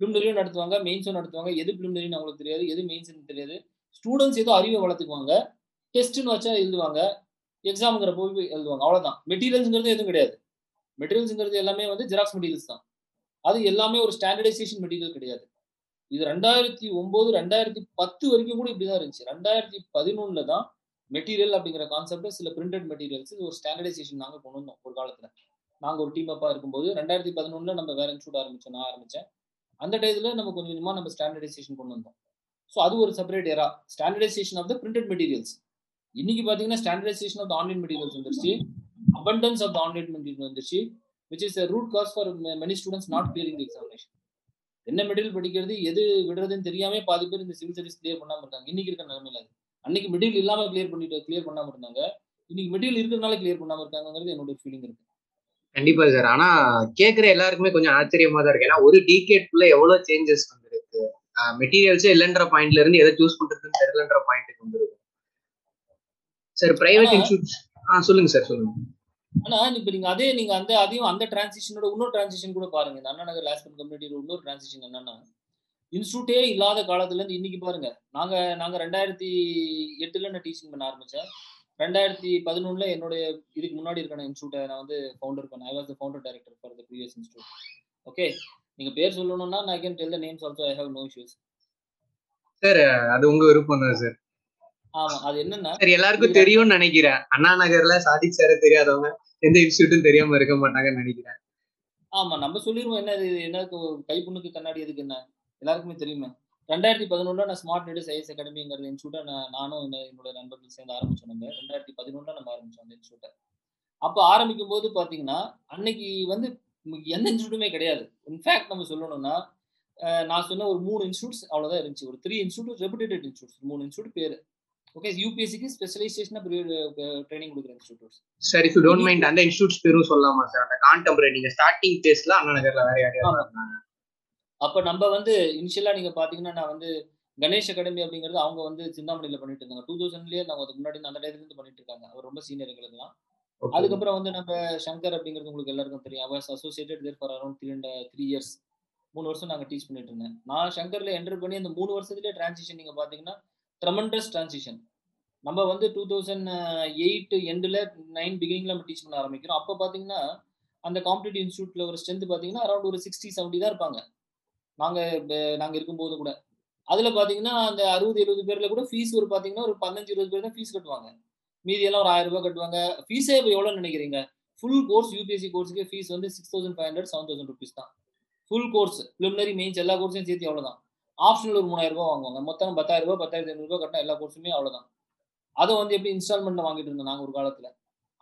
ப்ரிலிமினரியும் நடத்துவாங்க மெயின்ஸும் நடத்துவாங்க. எது ப்ரிலிமினரின்னு அவங்களுக்கு தெரியாது எது மெயின்ஸ்னு தெரியாது. ஸ்டூடெண்ட்ஸ் ஏதோ அறிவை வளர்த்துக்குவாங்க. டெஸ்ட்னு வச்சா எழுதுவாங்க. எக்ஸாமுங்கிற போய் எழுதுவாங்க. அவ்வளோதான் மெட்டீரியல்ஸுங்கிறது எதுவும் கிடையாது. மெட்டீரியல்ஸுங்கிறது எல்லாமே வந்து ஜெராக்ஸ் மெட்டீரியல்ஸ் தான். அது எல்லாமே ஒரு ஸ்டாண்டர்டைசேஷன் மெட்டீரியல் கிடையாது. இது ரெண்டாயிரத்தி ஒம்பது ரெண்டாயிரத்தி பத்து வரைக்கும் கூட இப்படி தான் இருந்துச்சு. ரெண்டாயிரத்தி பதினொன்னுல தான் மெட்டீரியல் அப்படிங்கிற கான்செப்ட் சில பிரிண்டட் மெட்டீரியல்ஸ் இது ஒரு ஸ்டாண்டர்டைசேஷன் நாங்கள் கொண்டு வந்தோம் ஒரு காலத்தில். நாங்கள் ஒரு டீம் அப்பா இருக்கும்போது ரெண்டாயிரத்தி பதினொன்றில் நம்ம வேற இன்ஸ்டியூட் ஆரம்பிச்சோம் நான் ஆரம்பித்தேன் அந்த டயத்துல நம்ம கொஞ்சம் கொஞ்சமாக நம்ம ஸ்டாண்டர்டைசேஷன் கொண்டு வந்தோம். ஸோ அது ஒரு separate era standardization of the printed materials இன்னைக்கு பார்த்தீங்கன்னா standardization of the online materials வந்துருச்சு. Abundance of the online material வந்துருச்சு. Which is root cause for many students not clearing examination என்ன மெட்டீரியல் படிக்கிறது எது விடுறதுன்னு தெரியாம பாதி பேர் இந்த சிவில் சர்வீஸ் கிளியர் பண்ணாம இருக்காங்க இன்னைக்கு இருக்க நிலைமையில அது. அன்னைக்கு மெட்டீரியல் இல்லாம கிளியர் பண்ணிட்டு கிளியர் பண்ணாம இருந்தாங்க. இன்னைக்கு மெட்டீரியல் இருக்கிறதுனால கிளியர் பண்ணாம இருக்காங்கிறது என்னோட ஃபீலிங் இருக்கு. கண்டிப்பா சார். ஆனா கேக்குற எல்லாருக்குமே கொஞ்சம் ஆச்சரியமா தான் இருக்கு. ஏன்னா ஒரு டிகேட்குள்ள எவ்வளவு சேஞ்சஸ் வந்து மெட்டீரியல்ஸே இல்லைன்ற பாயிண்ட்ல இருந்து எதை சூஸ் பண்றதுன்னு தெரியலன்ற பாயிண்ட்டுக்கு வந்துருக்கும் சார் பிரைவேட் இன்ஸ்டியூட் ஆ சொல்லுங்க சார் சொல்லுங்க. ஆனா இப்ப நீங்க அதே நீங்க அந்த அதையும் அந்த டிரான்சிஷனோட இன்னொரு டிரான்சிஷன் கூட பாருங்க. இந்த அண்ணா நகர் லாஸ்ட் கம்யூனிட்டியோட இன்னொரு டிரான்சிஷன் என்னன்னா இன்ஸ்டியூட்டே இல்லாத காலத்துல இருந்து இன்னைக்கு பாருங்க நாங்க நாங்க ரெண்டாயிரத்தி எட்டுல நான் டீச்சிங் பண்ண ஆரம்பிச்சேன். ரெண்டாயிரத்தி பதினொன்னுல என்னுடைய இதுக்கு முன்னாடி இருக்க இன்ஸ்டியூட்டை நான் வந்து ஃபவுண்டர் பண்ணேன். I was the founder director for the previous institute okay நீங்க பேர் சொல்லணும்னா நான் can tell the names also I have no issues sir அது உங்க விருப்பம் தான் சார். ஆமா அது என்னன்னா சார் எல்லாருக்கும் தெரியும்னு நினைக்கிறேன். அண்ணா நகர்ல சாதிக் சார தெரியாதவங்க எந்த இன்ஸ்டியூட்டும் தெரியாம இருக்க மாட்டாங்கன்னு நினைக்கிறேன். ஆமா நம்ம சொல்லிடுவோம் என்ன இது என்ன கைப்புண்ணுக்கு கண்ணாடி எதுக்கு என்ன? எல்லாருக்குமே தெரியுமே. ரெண்டாயிரத்தி பதினொன்றுல நான் ஸ்மார்ட் லீடர்ஸ் ஐஎஸ் அகாடமிங்கிற இன்ஸ்டியூட்டை நான் நானும் என்னோட நண்பர்கள் சேர்ந்து ஆரம்பிச்சோம் ரெண்டாயிரத்தி பதினொன்றுல நம்ம ஆரம்பிச்சோம் அந்த இன்ஸ்டியூட்டை அப்போ ஆரம்பிக்கும் போது பார்த்தீங்கன்னா அன்னைக்கு வந்து எந்த இன்ஸ்டியூட்டுமே கிடையாது. இன்ஃபேக்ட் நம்ம சொல்லணும்னா நான் சொன்ன ஒரு மூணு இன்ஸ்டியூட்ஸ் அவ்வளோதான் இருந்துச்சு. ஒரு த்ரீ இன்ஸ்டியூட் ரெப்யூட்டட் இன்ஸ்டியூட்ஸ். மூணு இன்ஸ்டியூட் பேர். ஓகே யூபிஎஸ்சிக்கு ஸ்பெஷலைசேஷன் ட்ரைனிங் கொடுக்குற institutes sir if you don't mind அந்த இன்ஸ்டியூட்ஸ் பேரும் சொல்லலாமா சார் அந்த கான்டெம்பரரி நீங்க ஸ்டார்டிங் டேஸ்ல அண்ணா நகர்ல வேற அப்ப நம்ம வந்து இனிஷியலா நீங்க பாத்தீங்கன்னா நான் வந்து கணேஷ் அகாடமி அப்படிங்கிறது அவங்க வந்து சிந்தாமணியில பண்ணிட்டு இருந்தாங்க. டூ தௌசண்ட்லயே நான் அதுக்கு முன்னாடி அந்த டயத்துல இருந்து பண்ணிட்டு இருக்காங்க. அவர் ரொம்ப சீனியர் எங்களுக்குலாம். அதுக்கப்புறம் வந்து நம்ம சங்கர் அப்படிங்கிறது உங்களுக்கு எல்லாருக்கும் தெரியும். Ours associated there for around three and three years மூணு வருஷம் நாங்கள் டீச் பண்ணிட்டு இருந்தேன். நான் சங்கர்ல என்டர் பண்ணி அந்த மூணு வருஷத்துலேயே டிரான்சிஷன் நீங்கள் பார்த்தீங்கன்னா ட்ரமண்டஸ் டிரான்சிஷன் நம்ம வந்து டூ தௌசண்ட் எயிட் எண்டில் நைன் பிகினிங்ல நம்ம டீச் பண்ண ஆரம்பிக்கிறோம். அப்போ பார்த்தீங்கன்னா அந்த காம்படிட்டிவ் இன்ஸ்டியூட்ல ஒரு ஸ்ட்ரென்த் பார்த்தீங்கன்னா அரௌண்ட் ஒரு சிக்ஸ்டி செவன்டி தான் இருப்பாங்க. நாங்கள் நாங்கள் இருக்கும்போது கூட. அதில் பார்த்தீங்கன்னா அந்த அறுபது எழுபது பேரில் கூட ஃபீஸ் ஒரு பார்த்தீங்கன்னா ஒரு பதினஞ்சு இருபது பேர் தான் ஃபீஸ் கட்டுவாங்க. மீதி எல்லாம் ஒரு ஆயிரம் ரூபாய் கட்டுவாங்க. ஃபீஸே இப்போ எவ்வளோ நினைக்கிறீங்க? ஃபுல் கோர்ஸ் யூபிஎஸ்சி கோர்ஸுக்கு ஃபீஸ் வந்து six thousand five hundred seven thousand rupees தான். ஃபுல் கோர்ஸ் ப்ரிலிமினரி மெயின்ஸ் எல்லா கோர்ஸையும் சேர்த்து அவ்வளோதான் ஆப்ஷனல் ஒரு மூணாயிரம் ரூபாய் வாங்குவாங்க. மொத்தம் பத்தாயிரம் ரூபாய் பத்தாயிரத்தி ஐநூறுபா கட்டினா எல்லா கோர்ஸுமே அவ்வளோதான் அதை வந்து எப்படி இன்ஸ்டால்மெண்ட்ல வாங்கிட்டு இருந்தோம் நாங்கள் ஒரு காலத்தில்.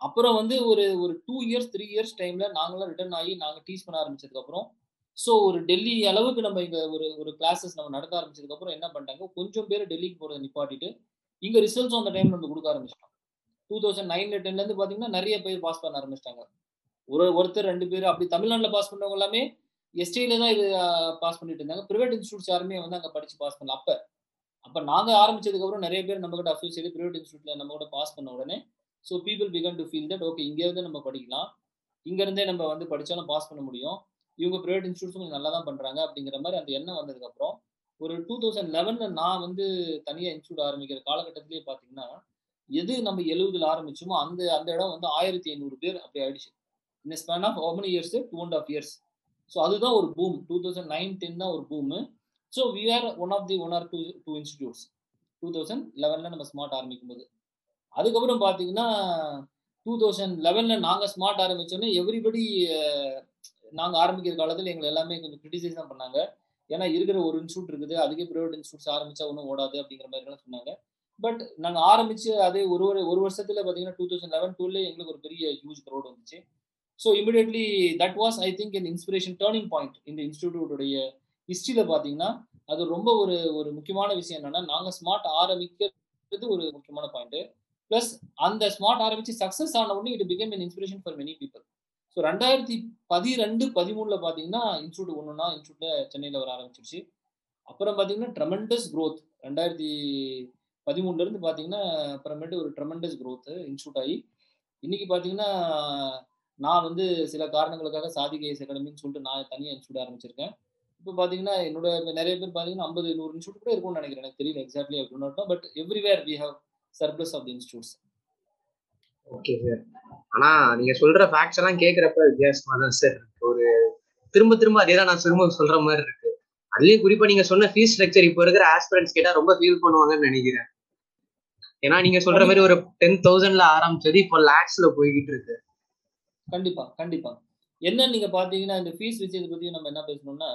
அப்புறம் வந்து ஒரு ஒரு டூ இயர்ஸ் த்ரீ இயர்ஸ் டைம்ல நாங்களாம் ரிட்டர்ன் ஆகி நாங்கள் டீச் பண்ண ஆரம்பிச்சதுக்கு அப்புறம் ஸோ ஒரு டெல்லி அளவுக்கு நம்ம இங்க ஒரு ஒரு கிளாஸஸ் நம்ம நடத்த ஆரம்பிச்சதுக்கு அப்புறம் என்ன பண்ணிட்டாங்க? கொஞ்சம் பேர் டெல்லிக்கு போறதை நிப்பாட்டிட்டு இங்க ரிசல்ட்ஸும் அந்த டைம்ல நம்ம கொடுக்க ஆரம்பிச்சிட்டோம். டூ தௌசண்ட் நைன்ல டென்ல இருந்து பாத்தீங்கன்னா நிறைய பேர் பாஸ் பண்ண ஆரம்பிச்சிட்டாங்க. ஒரு ஒருத்தர் ரெண்டு பேர் அப்படி தமிழ்நாட்டில் பாஸ் பண்ணவங்க எல்லாமே எஸ்டியில தான் இது பாஸ் பண்ணிட்டு இருந்தாங்க. பிரைவேட் இன்ஸ்டியூட்ஸ் யாருமே வந்து அங்கே படிச்சு பாஸ் பண்ணல. அப்ப அப்ப நாங்க ஆரம்பிச்சதுக்கப்புறம் நிறைய பேர் நம்ம கிட்ட அசோசியேட் பிரைவேட் இன்ஸ்டியூட்ல நம்ம கூட பாஸ் பண்ண உடனே so people began to feel that okay இங்கேருந்து நம்ம படிக்கலாம். இங்க இருந்தே நம்ம வந்து படிச்சாலும் பாஸ் பண்ண முடியும். இவங்க பிரைவேட் இன்ஸ்டியூட்ஸ் கொஞ்சம் நல்லா தான் பண்றாங்க அப்படிங்கிற மாதிரி அந்த எண்ணம் வந்ததுக்கு அப்புறம் ஒரு டூ தௌசண்ட் லெவன்ல நான் வந்து தனியாக இன்ஸ்டியூட் ஆரம்பிக்கிற காலகட்டத்திலேயே பார்த்தீங்கன்னா எது நம்ம எழுபதுல ஆரம்பிச்சோமோ அந்த அந்த இடம் வந்து ஆயிரத்தி ஐநூறு பேர் அப்படி ஆயிடுச்சு. இந்த span of how many years two and half years so அதுதான் ஒரு boom two thousand nine ten தான் ஒரு boom so we are one of the one or two two institutes two thousand லெவனில் நம்ம ஸ்மார்ட் ஆரம்பிக்கும் போது அதுக்கப்புறம் பார்த்தீங்கன்னா டூ தௌசண்ட் லெவனில் நாங்கள் ஸ்மார்ட் ஆரம்பித்தோன்னே எவ்ரிபடி நாங்கள் ஆரம்பிக்கிற காலத்தில் எங்களை எல்லாமே கொஞ்சம் கிரிட்டிசைஸ் தான் பண்ணாங்க. ஏன்னா இருக்கிற ஒரு இன்ஸ்டியூட் இருக்குது. அதுக்கே ப்ரைவேட் இன்ஸ்டியூட்ஸ் ஆரம்பித்தா ஒன்றும் ஓடாது அப்படிங்கிற மாதிரிலாம் சொன்னாங்க. பட் நாங்க ஆரம்பிச்சு அதே ஒரு ஒரு ஒரு வருஷத்துல பாத்தீங்கன்னா டூ தௌசண்ட் லெவன் டூல எங்களுக்கு ஒரு பெரிய ஹியூஜ் க்ரௌட் வந்துச்சு. So immediately that was I think an inspiration turning point இந்த இன்ஸ்டிடியூட்டுடைய ஹிஸ்ட்ரியில் பார்த்தீங்கன்னா அது ரொம்ப ஒரு ஒரு முக்கியமான விஷயம் என்னன்னா நாங்கள் ஸ்மார்ட் ஆரம்பிக்கிறது ஒரு முக்கியமான பாயிண்ட் ப்ளஸ் அந்த ஸ்மார்ட் ஆரம்பிச்சு சக்ஸஸ் ஆன உடனே it became an inspiration for many people so ரெண்டாயிரத்தி பதிரெண்டு பதிமூணுல பார்த்தீங்கன்னா இன்ஸ்டியூட் ஒன்றுனா இன்ஸ்டியூட்ல சென்னையில் வர ஆரம்பிச்சிருச்சு. அப்புறம் பார்த்தீங்கன்னா ட்ரமெண்டஸ் க்ரோத் ரெண்டாயிரத்தி பதிமூணுல இருந்து பார்த்தீங்கன்னா அப்புறமேட்டு ஒரு ட்ரெமெண்டஸ் க்ரோத்து இன்ஸ்டியூட் ஆகி இன்னைக்கு பார்த்தீங்கன்னா நான் வந்து சில காரணங்களுக்காக சாதிகேஎஸ் அகாடமின்னு சொல்லிட்டு நான் தனியாக இன்ஸ்டியூட் ஆரம்பிச்சிருக்கேன். இப்போ பார்த்தீங்கன்னா என்னோட நிறைய பேர் பார்த்தீங்கன்னா ஐம்பது நூறு இன்ஸ்டியூட் கூட இருக்கும்னு நினைக்கிறேன். எனக்கு தெரியல எக்ஸாக்ட்லி அப்படின்னு but everywhere we have surplus of the institutes okay sir ஆனா நீங்க சொல்ற ஃபேக்ட்ஸ் எல்லாம் கேக்குறப்ப வித்தியாசமா தான் சார் ஒரு திரும்ப திரும்ப அதே தான் நான் திரும்ப சொல்ற மாதிரி இருக்கு. அதுலயும் குறிப்பா நீங்க சொன்ன ஃபீஸ் ஸ்ட்ரக்சர் இப்போ இருக்கிற ஆஸ்பிரன்ஸ் கேட்டா ரொம்ப ஃபீல் பண்ணுவாங்கன்னு நினைக்கிறேன். ஏன்னா நீங்க சொல்ற மாதிரி ஒரு டென் தௌசண்ட்ல ஆரம்பிச்சது இப்போ லேக்ஸ்ல போய்கிட்டு இருக்கு. கண்டிப்பா கண்டிப்பா. என்ன நீங்க பாத்தீங்கன்னா இந்த ஃபீஸ் விஷயத்தை பத்தி நம்ம என்ன பேசணும்னா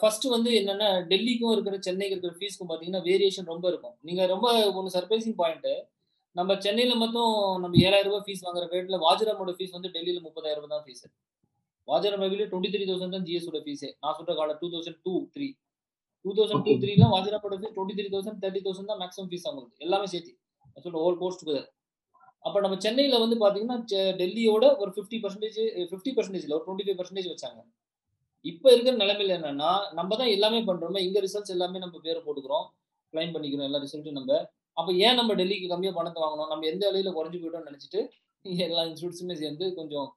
ஃபர்ஸ்ட் வந்து என்னன்னா டெல்லிக்கும் இருக்கிற சென்னைக்கு இருக்கிற ஃபீஸ்க்கும் பாத்தீங்கன்னா வேரியேஷன் ரொம்ப இருக்கும். நீங்க ரொம்ப ஒன்று சர்ப்ரைசிங் பாயிண்ட் நம்ம சென்னையில மட்டும் நம்ம ஏழாயிரம் ரூபாய் ஃபீஸ் வாங்குற ரேட்ல வாஜிராமோட ஃபீஸ் வந்து டெல்லியில முப்பதாயிரம் ரூபாய் தான் fees Vajiram twenty three thousand தான் ஜிஎஸோட ஃபீஸே நான் சொல்ற காலம் two thousand two three two thousand two த்ரீலாம் வாஜராமோட fees twenty three thousand thirty thousand தான் மேக்ஸிமம் ஃபீஸ் அவங்களுக்கு. எல்லாமே சேர்த்து. சொல்லிட்டு சொல்ற ஹோல் கோர்ஸ் டுகெதர் அப்போ நம்ம சென்னையில் வந்து பார்த்தீங்கன்னா டெல்லியோட ஒரு ஃபிஃப்டி பர்சன்டேஜ் ஃபிஃப்டி பர்சன்டேஜ் ஒரு டுவெண்ட்டி ஃபைவ் பர்சன்டேஜ் வச்சாங்க. இப்போ இருக்கிற நிலைமையில் என்னன்னா நம்ம தான் எல்லாமே பண்ணுறோமே இங்க ரிசல்ட்ஸ் எல்லாமே நம்ம பேர் போட்டுக்கிறோம். கிளைம் பண்ணிக்கிறோம் எல்லா ரிசல்ட்டும் நம்ம. அப்போ ஏன் நம்ம டெல்லிக்கு கம்மியாக பணத்தை வாங்கணும்? நம்ம எந்த வேலையில் குறைஞ்சி போயிட்டோம்னு நினச்சிட்டு எல்லா இன்ஸ்டியூட்ஸுமே சேர்ந்து கொஞ்சம்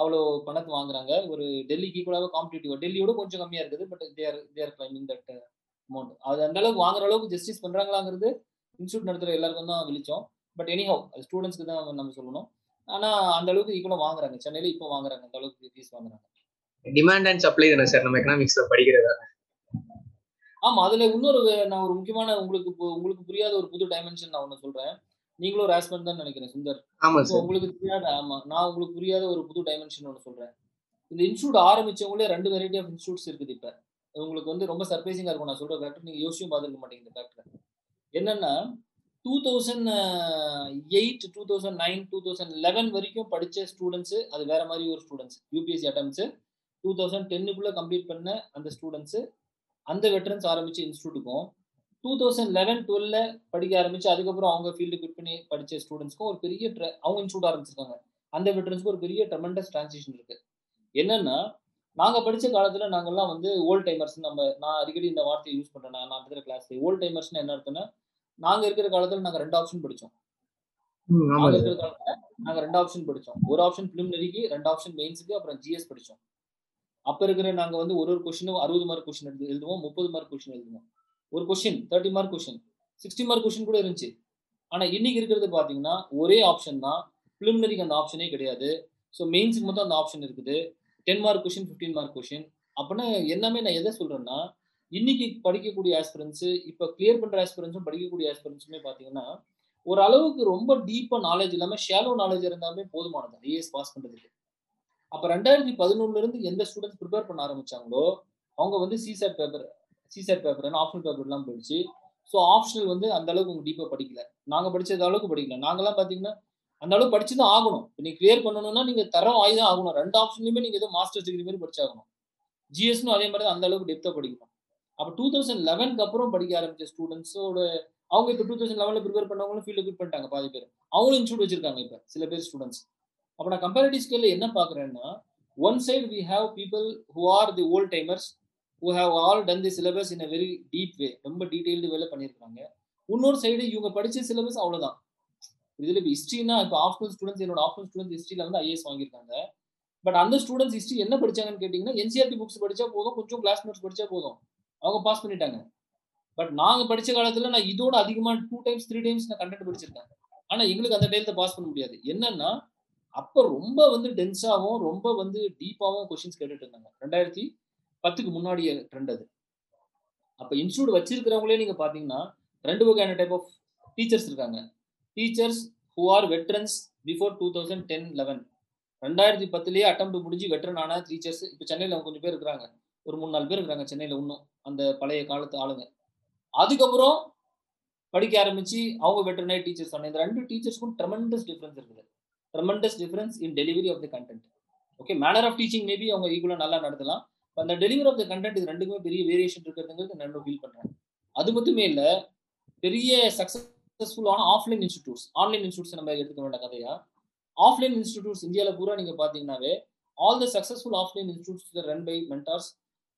அவ்வளோ பணத்தை வாங்குறாங்க. ஒரு டெல்லிக்கு ஈக்குவலாக காம்படிட்டிவ் டெல்லியோட கொஞ்சம் கம்மியாக இருக்குது but they're they're claiming that amount அது அந்த அளவுக்கு வாங்குற அளவுக்கு ஜஸ்டிஸ் பண்றாங்களாங்கிறது இன்ஸ்டியூட் நடத்துகிற எல்லாருக்கும் தான் விழிச்சோம் பட் எனிஹவ் அது ஸ்டூடெண்ட்ஸ்க்கு தான் நம்ம சொல்லணும். ஆனால் அந்த அளவுக்கு ஈக்குவலாக வாங்குறாங்க. சென்னையில் இப்போ வாங்குறாங்க. அந்த அளவுக்கு ஃபீஸ் வாங்குறாங்க. டிமாண்ட் அண்ட் சப்ளை தானே சார் நம்ம எக்கனாமிக்ஸ்ல படிக்கிறதா? ஆமா அதுல இன்னொரு நான் ஒரு முக்கியமான உங்களுக்கு உங்களுக்கு புரியாத ஒரு புது டைமென்ஷன் நான் ஒன்று சொல்றேன். நீங்களும் ஒரு ஆஸ்பெக்ட் தான் நினைக்கிறேன் சுந்தர். ஆமா உங்களுக்கு புரியாத ஆமா நான் உங்களுக்கு புரியாத ஒரு புது டைமென்ஷன் ஒன்று சொல்றேன். இந்த இன்ஸ்டியூட் ஆரம்பிச்சவங்களே ரெண்டு வெரைட்டி ஆஃப் இன்ஸ்டியூட்ஸ் இருக்குது இப்ப. உங்களுக்கு வந்து ரொம்ப சர்ப்ரைசிங்கா இருக்கும் நான் சொல்ற ஃபேக்டர் நீங்க யோசிச்சும் பார்த்துருக்க மாட்டீங்க இந்த ஃபேக்டர் என்னன்னா two thousand eight two thousand nine two thousand eleven வரைக்கும் படிச்ச ஸ்டூடெண்ட்ஸ் அது வேற மாதிரி ஒரு students UPSC attempts two thousand டென்னுக்குள்ள complete பண்ண அந்த ஸ்டூடெண்ட்ஸ் அந்த வெட்டரன்ஸ் ஆரம்பிச்ச இன்ஸ்டியூட்டுக்கும் டூ தௌசண்ட் லெவன் டுவெல்ல படிக்க ஆரம்பிச்சு அதுக்கப்புறம் அவங்க ஃபீல்டு குவிட் பண்ணி படிச்ச ஸ்டூடெண்ட்ஸ்க்கும் ஒரு பெரிய அவங்க இன்ஸ்டியூட் ஆரம்பிச்சிருக்காங்க. அந்த வெட்டரன்ஸ்க்கு ஒரு பெரிய ட்ரமெண்டஸ் டிரான்சிஷன் இருக்கு. என்னன்னா நாங்க படிச்ச காலத்துல நாங்கெல்லாம் வந்து ஓல்ட் டைமர்ஸ் நம்ம நான் அடிக்கடி இந்த வார்த்தையை யூஸ் பண்றேன். நான் நடத்துற கிளாஸ் ஓல்ட் டைமர்ஸ்னு என்ன அர்த்தம்னா நாங்க இருக்கிற காலத்துல நாங்க ரெண்டு ஆப்ஷன் படிச்சோம். நாங்க சார் இருக்கிற காலத்துல நாங்க ரெண்டு ஆப்ஷன் படிச்சோம். ஒரு ஆப்ஷன் பிலிமினரிக்கு ரெண்டு ஆப்ஷன் மெயின்ஸுக்கு அப்புறம் ஜிஎஸ் படிச்சோம். அப்ப இருக்கிற நாங்க வந்து ஒரு ஒரு கொஸ்டினும் அறுபது மார்க் கொஸ்டின் எடுத்து எழுதுவோம் முப்பது மார்க் கொஸ்டின் எழுதுவோம். ஒரு question thirty mark question sixty mark question கூட இருந்துச்சு. ஆனால் இன்னைக்கு இருக்கிறது பார்த்தீங்கன்னா ஒரே ஆப்ஷன் தான். பிலிமினரிக்கு அந்த ஆப்ஷனே கிடையாது. ஸோ மெயின்ஸுக்கு மட்டும் அந்த ஆப்ஷன் இருக்குது. Ten mark question fifteen mark question அப்படின்னா எல்லாமே நான் எதை சொல்கிறேன்னா இன்னைக்கு படிக்கக்கூடிய ஆஸ்பிரன்ஸு இப்போ கிளியர் பண்ணுற ஆஸ்பிரன்ஸும் படிக்கக்கூடிய ஆஸ்பிரன்ஸுமே பார்த்தீங்கன்னா ஒரு அளவுக்கு ரொம்ப டீப்பாக நாலேஜ் இல்லாமல் ஷேலோ நாலேஜ் இருந்தாலுமே போதுமானது. ஐஏஎஸ் பாஸ் பண்ணுறதுக்கு அப்போ ரெண்டாயிரத்தி பதினொன்றுலேருந்து எந்த ஸ்டூடெண்ட்ஸ் ப்ரிப்பேர் பண்ண ஆரம்பிச்சாங்களோ அவங்க வந்து CSAT paper CSAT paper optional பேப்பர்லாம் போயிடுச்சு. ஸோ ஆப்ஷனல் வந்து அந்த அளவுக்கு உங்க டீப்பாக படிக்கல. நாங்கள் படிச்சது அளவுக்கு படிக்கல. நாங்களாம் பார்த்தீங்கன்னா அந்த அளவுக்கு படிச்சு தான் ஆகணும். இப்போ நீங்கள் கிளியர் பண்ணணும்னா நீங்கள் தரம் ஆகி தான் ஆகணும். ரெண்டு ஆப்ஷன்லையுமே நீங்கள் ஏதோ மாஸ்டர்ஸ் டிகிரி மாதிரி படிச்சாகணும். ஜிஎஸ்னும் அதே மாதிரி தான் அந்த அளவுக்கு டெப்த்தாக படிக்கணும். அப்போ டூ தௌசண்ட் லெவனுக்கு அப்புறம் படிக்க ஆரம்பிச்ச ஸ்டூடெண்ட்ஸோட அவங்க இப்போ டூ தௌசண்ட் லெவனில் ப்ரிப்பேர் பண்ணவங்களும் ஃபீல்டு குட் பண்ணிட்டாங்க பாதி பேர். அவங்களும் இன்ஸ்டியூட் வச்சிருக்காங்க இப்போ சில பேர் ஸ்டூடெண்ட்ஸ் அப்போ நான் கம்பேரிட்டிவ் ஸ்கேலில் என்ன பார்க்குறேன்னா one side we have people who are the old timers who have all done the syllabus in a very deep way ரொம்ப டீட்டெயில்டு வேலை பண்ணியிருக்காங்க இன்னொரு சைடு இவங்க படித்த சிலபஸ் அவ்வளோதான் இதில் இப்போ ஹிஸ்ட்ரினா இப்போ ஆஃப்டர் ஸ்டூடெண்ட்ஸ் என்னோட ஆஃப்டர் ஸ்டூடெண்ட்ஸ் ஹிஸ்ட்ரியில் வந்து ஐஏஎஸ் வாங்கியிருக்காங்க. பட் அந்த ஸ்டூடெண்ட்ஸ் ஹிஸ்ட்ரி என்ன படிச்சாங்கன்னு கேட்டிங்கன்னா என்சிஆர்டி புக்ஸ் படித்தா போதும் கொஞ்சம் கிளாஸ் நோட்ஸ் படிச்சா போதும். அவங்க பாஸ் பண்ணிட்டாங்க. பட் நாங்கள் படித்த காலத்தில் நான் இதோட அதிகமாக டூ டைம்ஸ் த்ரீ டைம்ஸ் நான் கண்டென்ட் படிச்சிருக்கேன். ஆனால் எங்களுக்கு அந்த டைம்ல பாஸ் பண்ண முடியாது. என்னன்னா அப்போ ரொம்ப வந்து டென்ஸாகவும் ரொம்ப வந்து டீப்பாகவும் கொஷின்ஸ் கேட்டுட்டு இருந்தாங்க. ரெண்டாயிரத்தி பத்துக்கு முன்னாடி ட்ரெண்ட் அது. அப்போ இன்ஸ்டியூட் வச்சிருக்கிறவங்களே நீங்கள் பார்த்தீங்கன்னா ரெண்டு வகையான டைப் ஆஃப் டீச்சர்ஸ் இருக்காங்க. Teachers who are veterans before two thousand ten eleven ரெண்டாயிரத்தி பத்துலேயே அட்டம் முடிஞ்சு வெட்ரன் ஆன டீச்சர்ஸ் இப்போ சென்னையில் அவங்க கொஞ்சம் பேர் இருக்கிறாங்க. ஒரு மூணு நாலு பேர் இருக்கிறாங்க சென்னையில் இன்னும் அந்த பழைய காலத்து ஆளுங்க. அதுக்கப்புறம் படிக்க ஆரம்பிச்சு அவங்க வெட்டர்னரி டீச்சர்ஸ் சொன்ன இந்த ரெண்டு டீச்சர்ஸ்க்கும் ட்ரெமெண்டஸ் டிஃப்ரென்ஸ் இருக்குது. Tremendous difference in delivery of the content okay manner of teaching maybe அவங்க ஈக்குவலாக நல்லா நடத்தலாம். அந்த டெலிவரி ஆஃப் த கண்டென்ட் இது ரெண்டுக்குமே பெரிய வேரியேஷன் இருக்கிறதுங்கிறது நான் ஃபீல் பண்ணுறேன் அது மட்டுமே இல்லை பெரிய சக்ஸஸ்ஃபுல்லான ஆஃப்லைன் இன்ஸ்டிடியூட்ஸ் ஆன்லைன் இன்ஸ்டியூட்ஸ் நம்ம எடுத்துக்க வேண்டாம் கதையா? ஆஃப்லைன் இன்ஸ்டிடியூட்ஸ் இந்தியாவில் பூரா நீங்கள் பார்த்தீங்கன்னாவே all the successful offline institutes run by mentors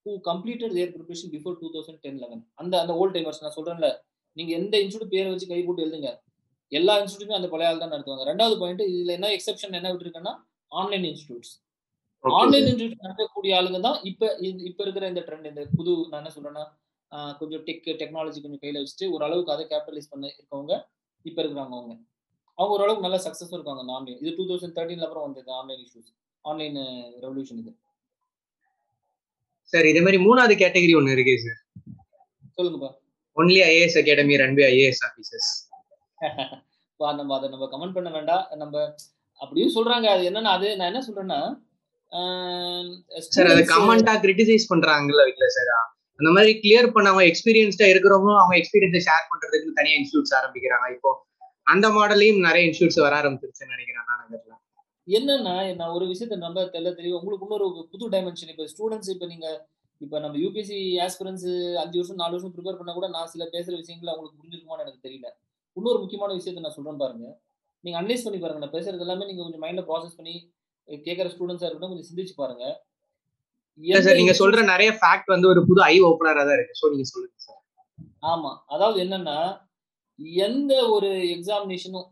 who completed their preparation before two thousand ten eleven அந்த அந்த ஓல்ட் டைமர்ஸ் நான் சொல்கிறேன்ல நீங்கள் எந்த இன்ஸ்டியூட் பேரை வச்சு கை போட்டு எழுதுங்க எல்லா இன்ஸ்டியூட்டுமே அந்த பழைய ஆள் தான் நடத்துவாங்க. ரெண்டாவது பாயிண்ட் இதில் என்ன எக்ஸப்ஷன் என்ன விட்டுருக்கேன்னா ஆன்லைன் இன்ஸ்டியூட்ஸ் ஆன்லைன் இன்ஸ்டியூட் நடக்கக்கூடிய ஆளுங்க தான் இப்ப இப்ப இருக்கிற இந்த ட்ரெண்ட் இந்த புது நான் என்ன சொல்றேன்னா கொஞ்சம் டெக் டெக்னாலஜி கொஞ்சம் கையில வச்சுட்டு ஒரு அளவுக்கு அதை கேபிட்டலைஸ் பண்ண இருக்கவங்க இப்ப இருக்கிறாங்க அவங்க. அவங்க ஓரளவுக்கு நல்ல சக்சஸ் இருக்காங்க அந்த ஆன்லைன் இது டூ தௌசண்ட் தேர்ட்டீன்ல அப்புறம் வந்தது ஆன்லைன் இஷ்யூஸ் ஆன்லைன் ரெவல்யூஷன் இது. சார் இதே மாதிரி மூணாவது கேட்டகரி ஒன்னு இருக்கு சார் சொல்லுங்கப்பா only IAS academy run by IAS officers பா நம்ம அதை நம்ம கமெண்ட் பண்ண வேண்டாம். நம்ம அப்படியும் சொல்றாங்க. அது என்னன்னா அது நான் என்ன சொல்றேன்னா சார் அதை கமெண்டா கிரிட்டிசைஸ் பண்றாங்கல்ல இல்ல சார் அந்த மாதிரி கிளியர் பண்ணவங்க எக்ஸ்பீரியன்ஸ்டா இருக்கிறவங்களும் அவங்க எக்ஸ்பீரியன்ஸை ஷேர் பண்றதுக்கு தனியா இன்ஸ்டியூட்ஸ் ஆரம்பிக்கிறாங்க. இப்போ அந்த மாடலையும் நிறைய இன்ஸ்டியூட்ஸ் வர ஆரம்பிச்சிருச்சுன்னு நினைக்கிறேன் நான் நகர்ல. என்னன்னா நான் ஒரு விஷயத்த நம்ம தெரியல தெரியும். உங்களுக்கு இன்னொரு புது டைமென்ஷன் இப்போ ஸ்டூடெண்ட்ஸ் இப்போ நீங்க இப்போ நம்ம யூபிஎஸ்சி ஆஸ்பிரன்ஸ் அஞ்சு வருஷம் நாலு வருஷம் ப்ரிப்பேர் பண்ணா கூட நான் சில பேசுற விஷயங்கள் அவங்களுக்கு புரிஞ்சிருக்குமான்னு எனக்கு தெரியல. இன்னொரு முக்கியமான விஷயத்த நான் சொல்றேன் பாருங்க. நீங்க அனலைஸ் பண்ணி பாருங்க. நான் பேசுறது எல்லாமே நீங்க கொஞ்சம் மைண்ட்ல ப்ராசஸ் பண்ணி கேட்கற ஸ்டூடெண்ட்ஸா இருக்கட்டும் கொஞ்சம் சிந்திச்சு பாருங்க. சார் நீங்க சொல்ற நிறைய ஃபேக்ட் வந்து ஒரு புது ஐ ஓப்பனரா தான் இருக்கு. ஸோ நீங்க சொல்லுங்க சார் ஆமா. அதாவது என்னன்னா எந்த ஒரு எக்ஸாமினேஷனும்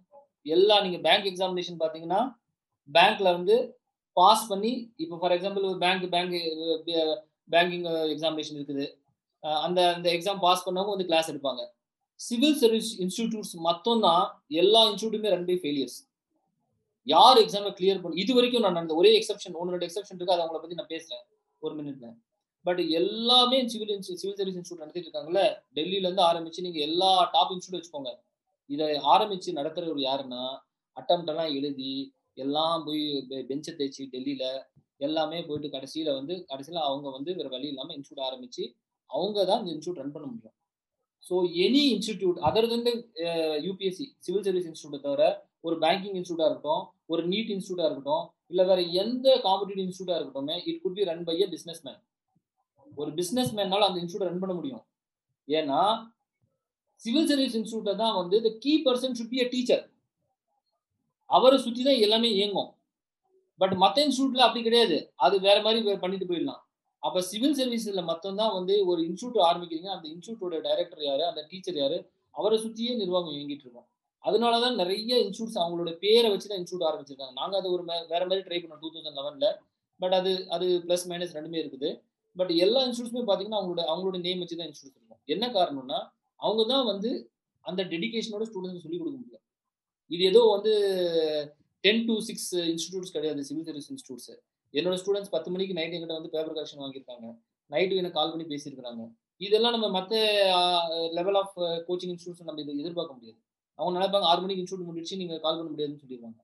எல்லா நீங்க பேங்க் எக்ஸாமினேஷன் பாத்தீங்கன்னா பேங்க்ல வந்து பாஸ் பண்ணி இப்போ ஃபார் எக்ஸாம்பிள் ஒரு பேங்க் பேங்க் பேங்கிங் எக்ஸாமினேஷன் இருக்குது. அந்த அந்த எக்ஸாம் பாஸ் பண்ணவங்க வந்து கிளாஸ் எடுப்பாங்க. சிவில் சர்வீஸ் இன்ஸ்டிடியூட்ஸ் மொத்தம் தான் எல்லா இன்ஸ்டியூட்டுமே ரன் பை ஃபெயிலியர்ஸ் யார் எக்ஸாமை கிளியர் பண்ணி இது வரைக்கும் நான் நடந்த ஒரே எக்ஸப்ஷன் ஒன்று ரெண்டு எக்ஸப்ஷன் இருக்கு அதை அவங்கள பத்தி நான் பேசுறேன் ஒரு மினிட்ல பட் எல்லாமே சிவில் சிவில் சர்வீஸ் இன்ஸ்டியூட் நடத்திட்டு இருக்காங்கல்ல டெல்லியில இருந்து ஆரம்பிச்சு நீங்க எல்லா டாப் இன்ஸ்டியூட் வச்சுக்கோங்க. இதை ஆரம்பிச்சு நடத்துறவர் யாருன்னா அட்டம் எல்லாம் எழுதி எல்லாம் போய் பெஞ்சை தேய்ச்சி டெல்லியில எல்லாமே போயிட்டு கடைசியில வந்து கடைசியில அவங்க வந்து வேற வழி இல்லாம இன்ஸ்டியூட் ஆரம்பிச்சு அவங்க தான் இந்த இன்ஸ்டியூட் ரன் பண்ண முடியும். ஸோ எனி இன்ஸ்டிடியூட் அதர் வந்து யூபிஎஸ்சி சிவில் சர்வீஸ் இன்ஸ்டியூட்டை தவிர ஒரு பேங்கிங் இன்ஸ்டியூட்டாக இருக்கட்டும் ஒரு நீட் இன்ஸ்டியூட்டாக இருக்கட்டும் இல்லை வேற எந்த காம்படிட்டிவ் இன்ஸ்டியூட்டாக இருக்கட்டும் it could be run by a businessman ஒரு பிஸ்னஸ் மேனால அந்த இன்ஸ்டியூட் ரன் பண்ண முடியும். ஏன்னா சிவில் சர்வீஸ் இன்ஸ்டியூட்டை தான் வந்து the key person should be a teacher அவரை சுற்றி தான் எல்லாமே இயங்கும். பட் மற்ற இன்ஸ்டியூட்டில் அப்படி கிடையாது. அது வேற மாதிரி பண்ணிட்டு போயிடலாம். அப்போ சிவில் சர்வீஸில் மட்டும்தான் தான் வந்து ஒரு இன்ஸ்டியூட் ஆரம்பிக்கிறீங்க. அந்த இன்ஸ்டியூட்டோட டைரக்டர் யாரு? அந்த டீச்சர் யாரு? அவரை சுற்றியே நிர்வாகம் இயங்கிட்டு இருக்கும். அதனாலதான் நிறைய இன்ஸ்டியூட்ஸ் அவங்களோட பேரை வச்சு தான் இன்ஸ்டியூட் ஆரம்பிச்சிருக்காங்க. நாங்க அது ஒரு வேற மாதிரி ட்ரை பண்ணோம் டூ தௌசண்ட் லெவன்ல பட் அது அது ப்ளஸ் மைனஸ் ரெண்டுமே இருக்குது. பட் எல்லா இன்ஸ்டியூட்ஸுமே பார்த்தீங்கன்னா அவங்களோட அவங்களோட நேம் வச்சு தான் இன்ஸ்டியூட் இருக்கும். என்ன காரணம்னா அவங்க தான் வந்து அந்த டெடிகேஷனோட ஸ்டூடெண்ட்ஸ் சொல்லிக் கொடுக்க முடியும். இது ஏதோ வந்து டென் டு சிக்ஸ் இன்ஸ்டியூட்ஸ் கிடையாது சிவில் சர்வீஸ் இன்ஸ்டியூட்ஸ் என்னோட ஸ்டூடெண்ட்ஸ் பத்து மணிக்கு நைட் எங்கிட்ட வந்து பேப்பர் கலெக்ஷன் வாங்கியிருக்காங்க. நைட்டு எனக்கு கால் பண்ணி பேசியிருக்கிறாங்க. இதெல்லாம் நம்ம மற்ற லெவல் ஆஃப் கோச்சிங் இன்ஸ்டியூட்ஸ் நம்ம இது எதிர்பார்க்க முடியாது. அவங்க நினைப்பாங்க ஆறு மணிக்கு இன்ஸ்டியூட் முடிச்சு நீங்க கால் பண்ண முடியாதுன்னு சொல்லிடுவாங்க.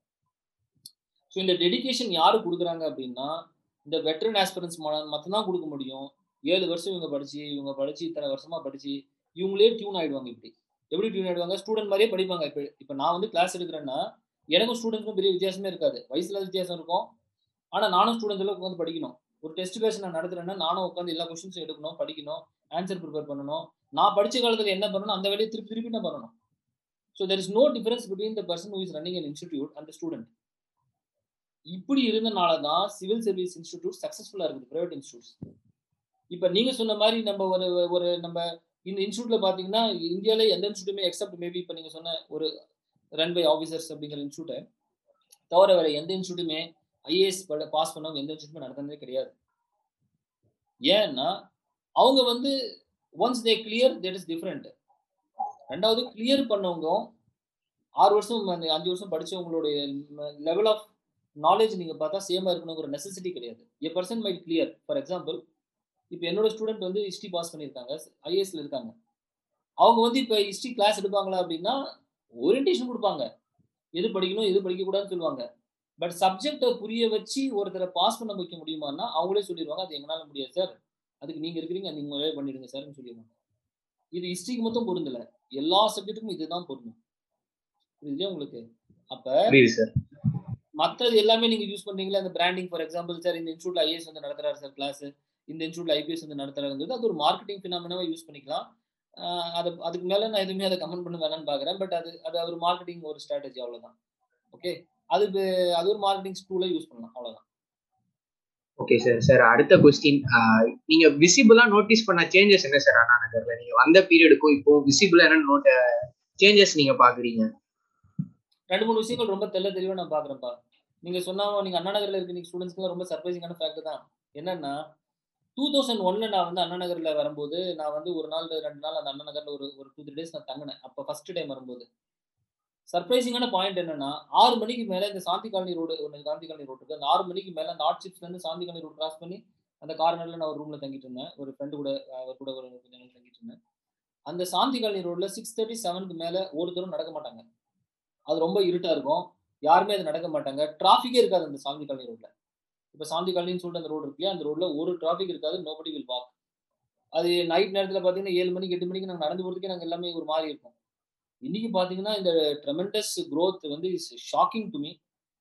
ஸோ இந்த டெடிகேஷன் யாரு கொடுக்குறாங்க அப்படின்னா இந்த வெட்டரன் ஆஸ்பிரன்ஸ் மட்டும் மட்டும்தான் கொடுக்க முடியும். ஏழு வருஷம் இவங்க படிச்சு இவங்க படிச்சு இத்தனை வருஷமா படிச்சு இவங்களே டியூன் ஆயிடுவாங்க இப்படி. எப்படி டியூன் ஆயிடுவாங்க? ஸ்டூடெண்ட் மாதிரியே படிப்பாங்க. இப்போ இப்போ நான் வந்து கிளாஸ் எடுக்கிறேன்னா எனக்கும் ஸ்டூடெண்ட்ஸ்க்கும் பெரிய வித்தியாசமே இருக்காது. வயசுல வித்தியாசம் இருக்கும். ஆனால் நானும் ஸ்டூடெண்ட்ஸ் உட்காந்து படிக்கணும். ஒரு டெஸ்ட் பேஸ் நான் நடத்துறேன்னா நானும் உட்காந்து எல்லா கொஸ்டின்ஸும் எடுக்கணும் படிக்கணும் ஆன்சர் ப்ரிப்பேர் பண்ணணும். நான் படித்த காலத்தில் என்ன பண்ணணும்? அந்த வேலையை திருப்பி திருப்பி நான் பண்ணணும். So there is no difference between the person who is running an institute அந்த ஸ்டூடெண்ட் இப்படி இருந்தனால தான் சிவில் சர்வீஸ் இன்ஸ்டிடியூட் சக்ஸஸ்ஃபுல்லாக இருக்குது ப்ரைவேட் இன்ஸ்டியூட்ஸ் இப்போ நீங்கள் சொன்ன மாதிரி நம்ம ஒரு ஒரு நம்ம இந்த இன்ஸ்டியூட்ல பார்த்தீங்கன்னா இந்தியாவில் எந்த இன்ஸ்டியூட்டுமே எக்ஸப்ட் மேபி இப்போ நீங்கள் சொன்ன ஒரு ரன் பை ஆஃபீஸர்ஸ் அப்படிங்கிற இன்ஸ்டியூட்டை தவிர வேற எந்த இன்ஸ்டியூட்டுமே ஐஏஎஸ் பாஸ் பண்ணவங்க எந்த இன்ஸ்டியூட்டுமே நடந்ததே கிடையாது. ஏன்னா அவங்க வந்து once they clear that is different ரெண்டாவது கிளியர் பண்ணவங்க ஆறு வருஷம் அந்த அஞ்சு வருஷம் படித்தவங்களுடைய லெவல் ஆஃப் நாலேஜ் நீங்கள் பார்த்தா சேமா இருக்கணுங்கிற நெசசிட்டி கிடையாது. A person might clear for example இப்போ என்னோட ஸ்டூடெண்ட் வந்து ஹிஸ்ட்ரி பாஸ் பண்ணியிருக்காங்க. ஐஏஎஸ்ல இருக்காங்க. அவங்க வந்து இப்போ ஹிஸ்ட்ரி கிளாஸ் எடுப்பாங்களா அப்படின்னா ஓரியன்டேஷன் கொடுப்பாங்க. எது படிக்கணும் எது படிக்கக்கூடாதுன்னு சொல்லுவாங்க. பட் சப்ஜெக்டை புரிய வச்சு ஒருத்தரை பாஸ் பண்ண வைக்க முடியுமான்னா அவங்களே சொல்லிடுவாங்க அது எங்களால் முடியாது சார் அதுக்கு நீங்கள் இருக்கிறீங்க நீங்கள் வேலை பண்ணிடுங்க சார்னு சொல்லிடுவாங்க. இது ஹிஸ்ட்ரிக்கு மட்டும் பொருந்தலை. எல்லா சப்ஜெக்ட்டுக்கும் இதுதான் பொருந்தும். புரியுதுலையா உங்களுக்கு? அப்ப மற்றது எல்லாமே நீங்க யூஸ் பண்றீங்களா? அந்த பிராண்டிங் ஃபார் எக்ஸாம்பிள் சார் இந்த இன்ஸ்டியூட்ல ஐஏஎஸ் வந்து நடத்துறாரு சார் கிளாஸ் இந்த இன்ஸ்டியூட்ல ஐபிஎஸ் வந்து நடத்துறாருங்கிறது அது ஒரு மார்க்கெட்டிங் ஃபினாமினாவா யூஸ் பண்ணிக்கலாம். அது அதுக்கு மேல நான் எதுவுமே அதை கமெண்ட் பண்ண வேணாம்னு பாக்குறேன். பட் அது அது ஒரு மார்க்கெட்டிங் ஒரு ஸ்ட்ராட்டஜி அவ்வளவுதான். ஓகே அது அது ஒரு மார்க்கெட்டிங் ஸ்டூல யூஸ் பண்ணலாம். அவ்வளவுதான். ஓகே சார் சார் அடுத்த கொஸ்டின் நீங்க விசிபிளா நோட்டீஸ் பண்ண சேஞ்சஸ் என்ன சார் அண்ணா நகர்ல? நீங்க வந்த பீரியடுக்கும் இப்போ விசிபிளா என்ன நோட் சேஞ்சஸ் நீங்க பாக்குறீங்க? ரெண்டு மூணு விஷயங்கள் ரொம்ப தெல்ல தெளிவா நான் பாக்குறேன்ப்பா. நீங்க சொன்னா நீங்க அண்ணா நகர்ல இருக்க நீங்க ஸ்டூடெண்ட்ஸ்க்கு ரொம்ப சர்ப்ரைசிங்கான ஃபேக்ட் தான். என்னன்னா டூ தௌசண்ட் ஒன்ல நான் வந்து அண்ணா நகர்ல வரும்போது நான் வந்து ஒரு நாள் ரெண்டு நாள் அந்த அண்ணா நகர்ல ஒரு ஒரு டூ த்ரீ டேஸ் நான் தங்கினேன். அப்போ ஃபர்ஸ்ட் டைம் வரும்போது. சர்ப்ரைசிங்கான பாயிண்ட் என்னன்னா ஆறு மணிக்கு மேல இந்த சாந்தி காலனி ரோடு ஒன்று காந்தி காலனி ரோடு இருக்கு. அந்த ஆறு மணிக்கு மேல அந்த ஆர்ட் சிப்ஸ்ல இருந்து சாந்தி காலனி ரோடு கிராஸ் பண்ணி அந்த கார்னர்ல நான் ஒரு ரூம்ல தங்கிட்டு இருந்தேன். ஒரு ஃப்ரெண்டு கூட அவர் கூட ஒரு கொஞ்ச நாள் தங்கிட்டு இருந்தேன். அந்த சாந்தி காலனி ரோட்ல சிக்ஸ் தேர்ட்டி செவனுக்கு மேல ஒருத்தரும் நடக்க மாட்டாங்க. அது ரொம்ப இருட்டா இருக்கும். யாருமே அது நடக்க மாட்டாங்க. டிராஃபிக்கே இருக்காது அந்த சாந்தி காலனி ரோட்ல இப்போ சாந்தி காலனின்னு சொல்லிட்டு அந்த ரோடு இருக்கு அந்த ரோட்ல ஒரு டிராஃபிக் இருக்காது. நோபடி வில் வாக் அது நைட் நேரத்தில் பார்த்தீங்கன்னா ஏழு மணிக்கு எட்டு மணிக்கு நாங்கள் நடந்து போகிறதுக்கே நாங்கள் எல்லாமே ஒரு மாதிரி இருக்கும். இன்னைக்கு பார்த்தீங்கன்னா இந்த ட்ரெமெண்டஸ் க்ரோத் வந்து இஸ் ஷாக்கிங் டு மீ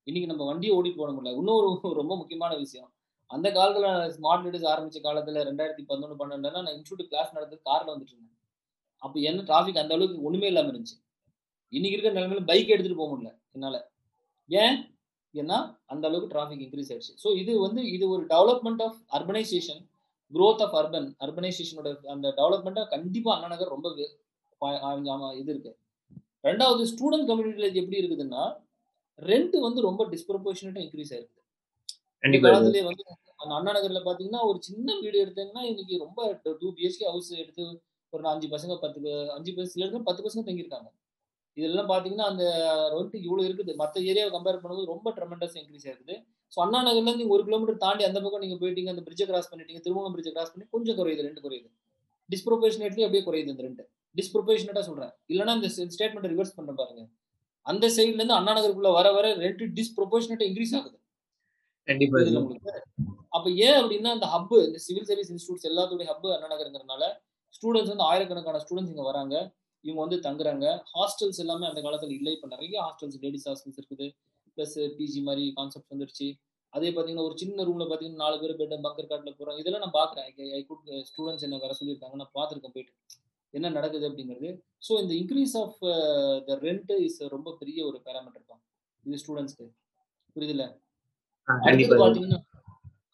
இன்னைக்கு நம்ம வண்டியை ஓடிட்டு போட முடியல. இன்னொரு ரொம்ப முக்கியமான விஷயம். அந்த காலத்தில் ஸ்மார்ட் லேடிஸ் ஆரம்பிச்ச காலத்தில் ரெண்டாயிரத்தி பதினொன்று பன்னெண்டுனா நான் இன்ஸ்டியூட் கிளாஸ் நடந்து காரில் வந்துட்டு இருந்தேன். அப்போ என்ன டிராஃபிக் அந்த அளவுக்கு ஒன்றுமே இல்லாமல் இருந்துச்சு. இன்னைக்கு இருக்கிற நிலைமையில பைக் எடுத்துட்டு போக முடியல என்னால். ஏன்? ஏன்னா அந்த அளவுக்கு டிராஃபிக் இன்க்ரீஸ் ஆயிடுச்சு. ஸோ இது வந்து இது ஒரு development of urbanisation growth of urban அர்பனைசேஷனோட அந்த டெவலப்மெண்ட்டை கண்டிப்பாக அண்ணா நகர் ரொம்ப இது இருக்கு. ரெண்டாவது ஸ்டூடெண்ட் கம்யூனிட்டியில் இது எப்படி இருக்குதுன்னா ரெண்ட் வந்து ரொம்ப டிஸ்ப்ரொபோர்ஷனேட்டாக இன்க்ரீஸ் ஆயிருக்கு. இந்த கண்டிப்பா காலத்திலே வந்து அந்த அண்ணா நகர்ல பாத்தீங்கன்னா ஒரு சின்ன வீடு எடுத்தீங்கன்னா இன்னைக்கு ரொம்ப டூ பிஹெச்கே ஹவுஸ் எடுத்து ஒரு அஞ்சு பசங்க பத்து அஞ்சு பசங்க சில இடத்துல பத்து பசங்க தங்கியிருக்காங்க. இதெல்லாம் பாத்தீங்கன்னா அந்த ரெண்ட் இவ்வளவு இருக்குது. மற்ற ஏரியாவை கம்பேர் பண்ணும்போது ரொம்ப ட்ரெமெண்டஸ் இன்க்ரீஸ் ஆயிருக்குது. ஸோ அண்ணா நகர்ல இருந்து ஒரு கிலோமீட்டர் தாண்டி அந்த பக்கம் நீங்க போயிட்டீங்க அந்த பிரிட்ஜை கிராஸ் பண்ணிட்டீங்க திருமணம் பிரிட்ஜை கிராஸ் பண்ணி கொஞ்சம் குறையுது ரெண்டு குறையுது. டிஸ்ப்ரொபோர்ஷனேட்லி அப்படியே குறையுது இந்த ரெண்டு டிஸ்ப்ரொபோர்ஷனேட்டா சொல்றேன். இல்லைன்னா இந்த ஸ்டேட்மெண்ட் ரிவர்ஸ் பண்ண பாருங்க. அந்த சைடுல இருந்து அண்ணா நகருக்குள்ள வர வர ரெண்ட் டிஸ்ப்ரொபோர்ஷனேட்டா இன்க்ரீஸ் ஆகுது. கண்டிப்பா. அப்ப ஏன் அப்படின்னா இந்த ஹப் இந்த சிவில் சர்வீஸ் இன்ஸ்டியூட்ஸ் எல்லாத்தோட ஹப் அண்ணா நகருங்கிறனால ஸ்டூடெண்ட்ஸ் வந்து ஆயிரக்கணக்கான ஸ்டூடெண்ட்ஸ் இங்க வராங்க. இவங்க வந்து தங்குறாங்க. ஹாஸ்டல்ஸ் எல்லாமே அந்த காலத்துல இல்லை. இப்ப நிறைய ஹாஸ்டல்ஸ் லேடிஸ் ஹாஸ்டல்ஸ் இருக்குது. ப்ளஸ் பிஜி மாதிரி கான்செப்ட் வந்துருச்சு. அதே பாத்தீங்கன்னா ஒரு சின்ன ரூம்ல பாத்தீங்கன்னா நாலு பேர் பெட் பங்கர் கார்ட்ல போறாங்க. இதெல்லாம் நான் பாக்குறேன். ஐ குட் ஸ்டூடெண்ட்ஸ் என்ன வர சொல்லியிருக்காங்க. நான் பார்த்துருக்கேன் போயிட்டு. என்ன நடக்குது அப்படிங்கிறது. ஸோ இந்த increase of the rent is ரொம்ப பெரிய ஒரு பேராமீட்டர் தான். இது ஸ்டூடெண்ட்ஸ்க்கு புரியுதுல்ல? அடுத்தது கண்டிப்பா சார் பாத்தீங்கன்னா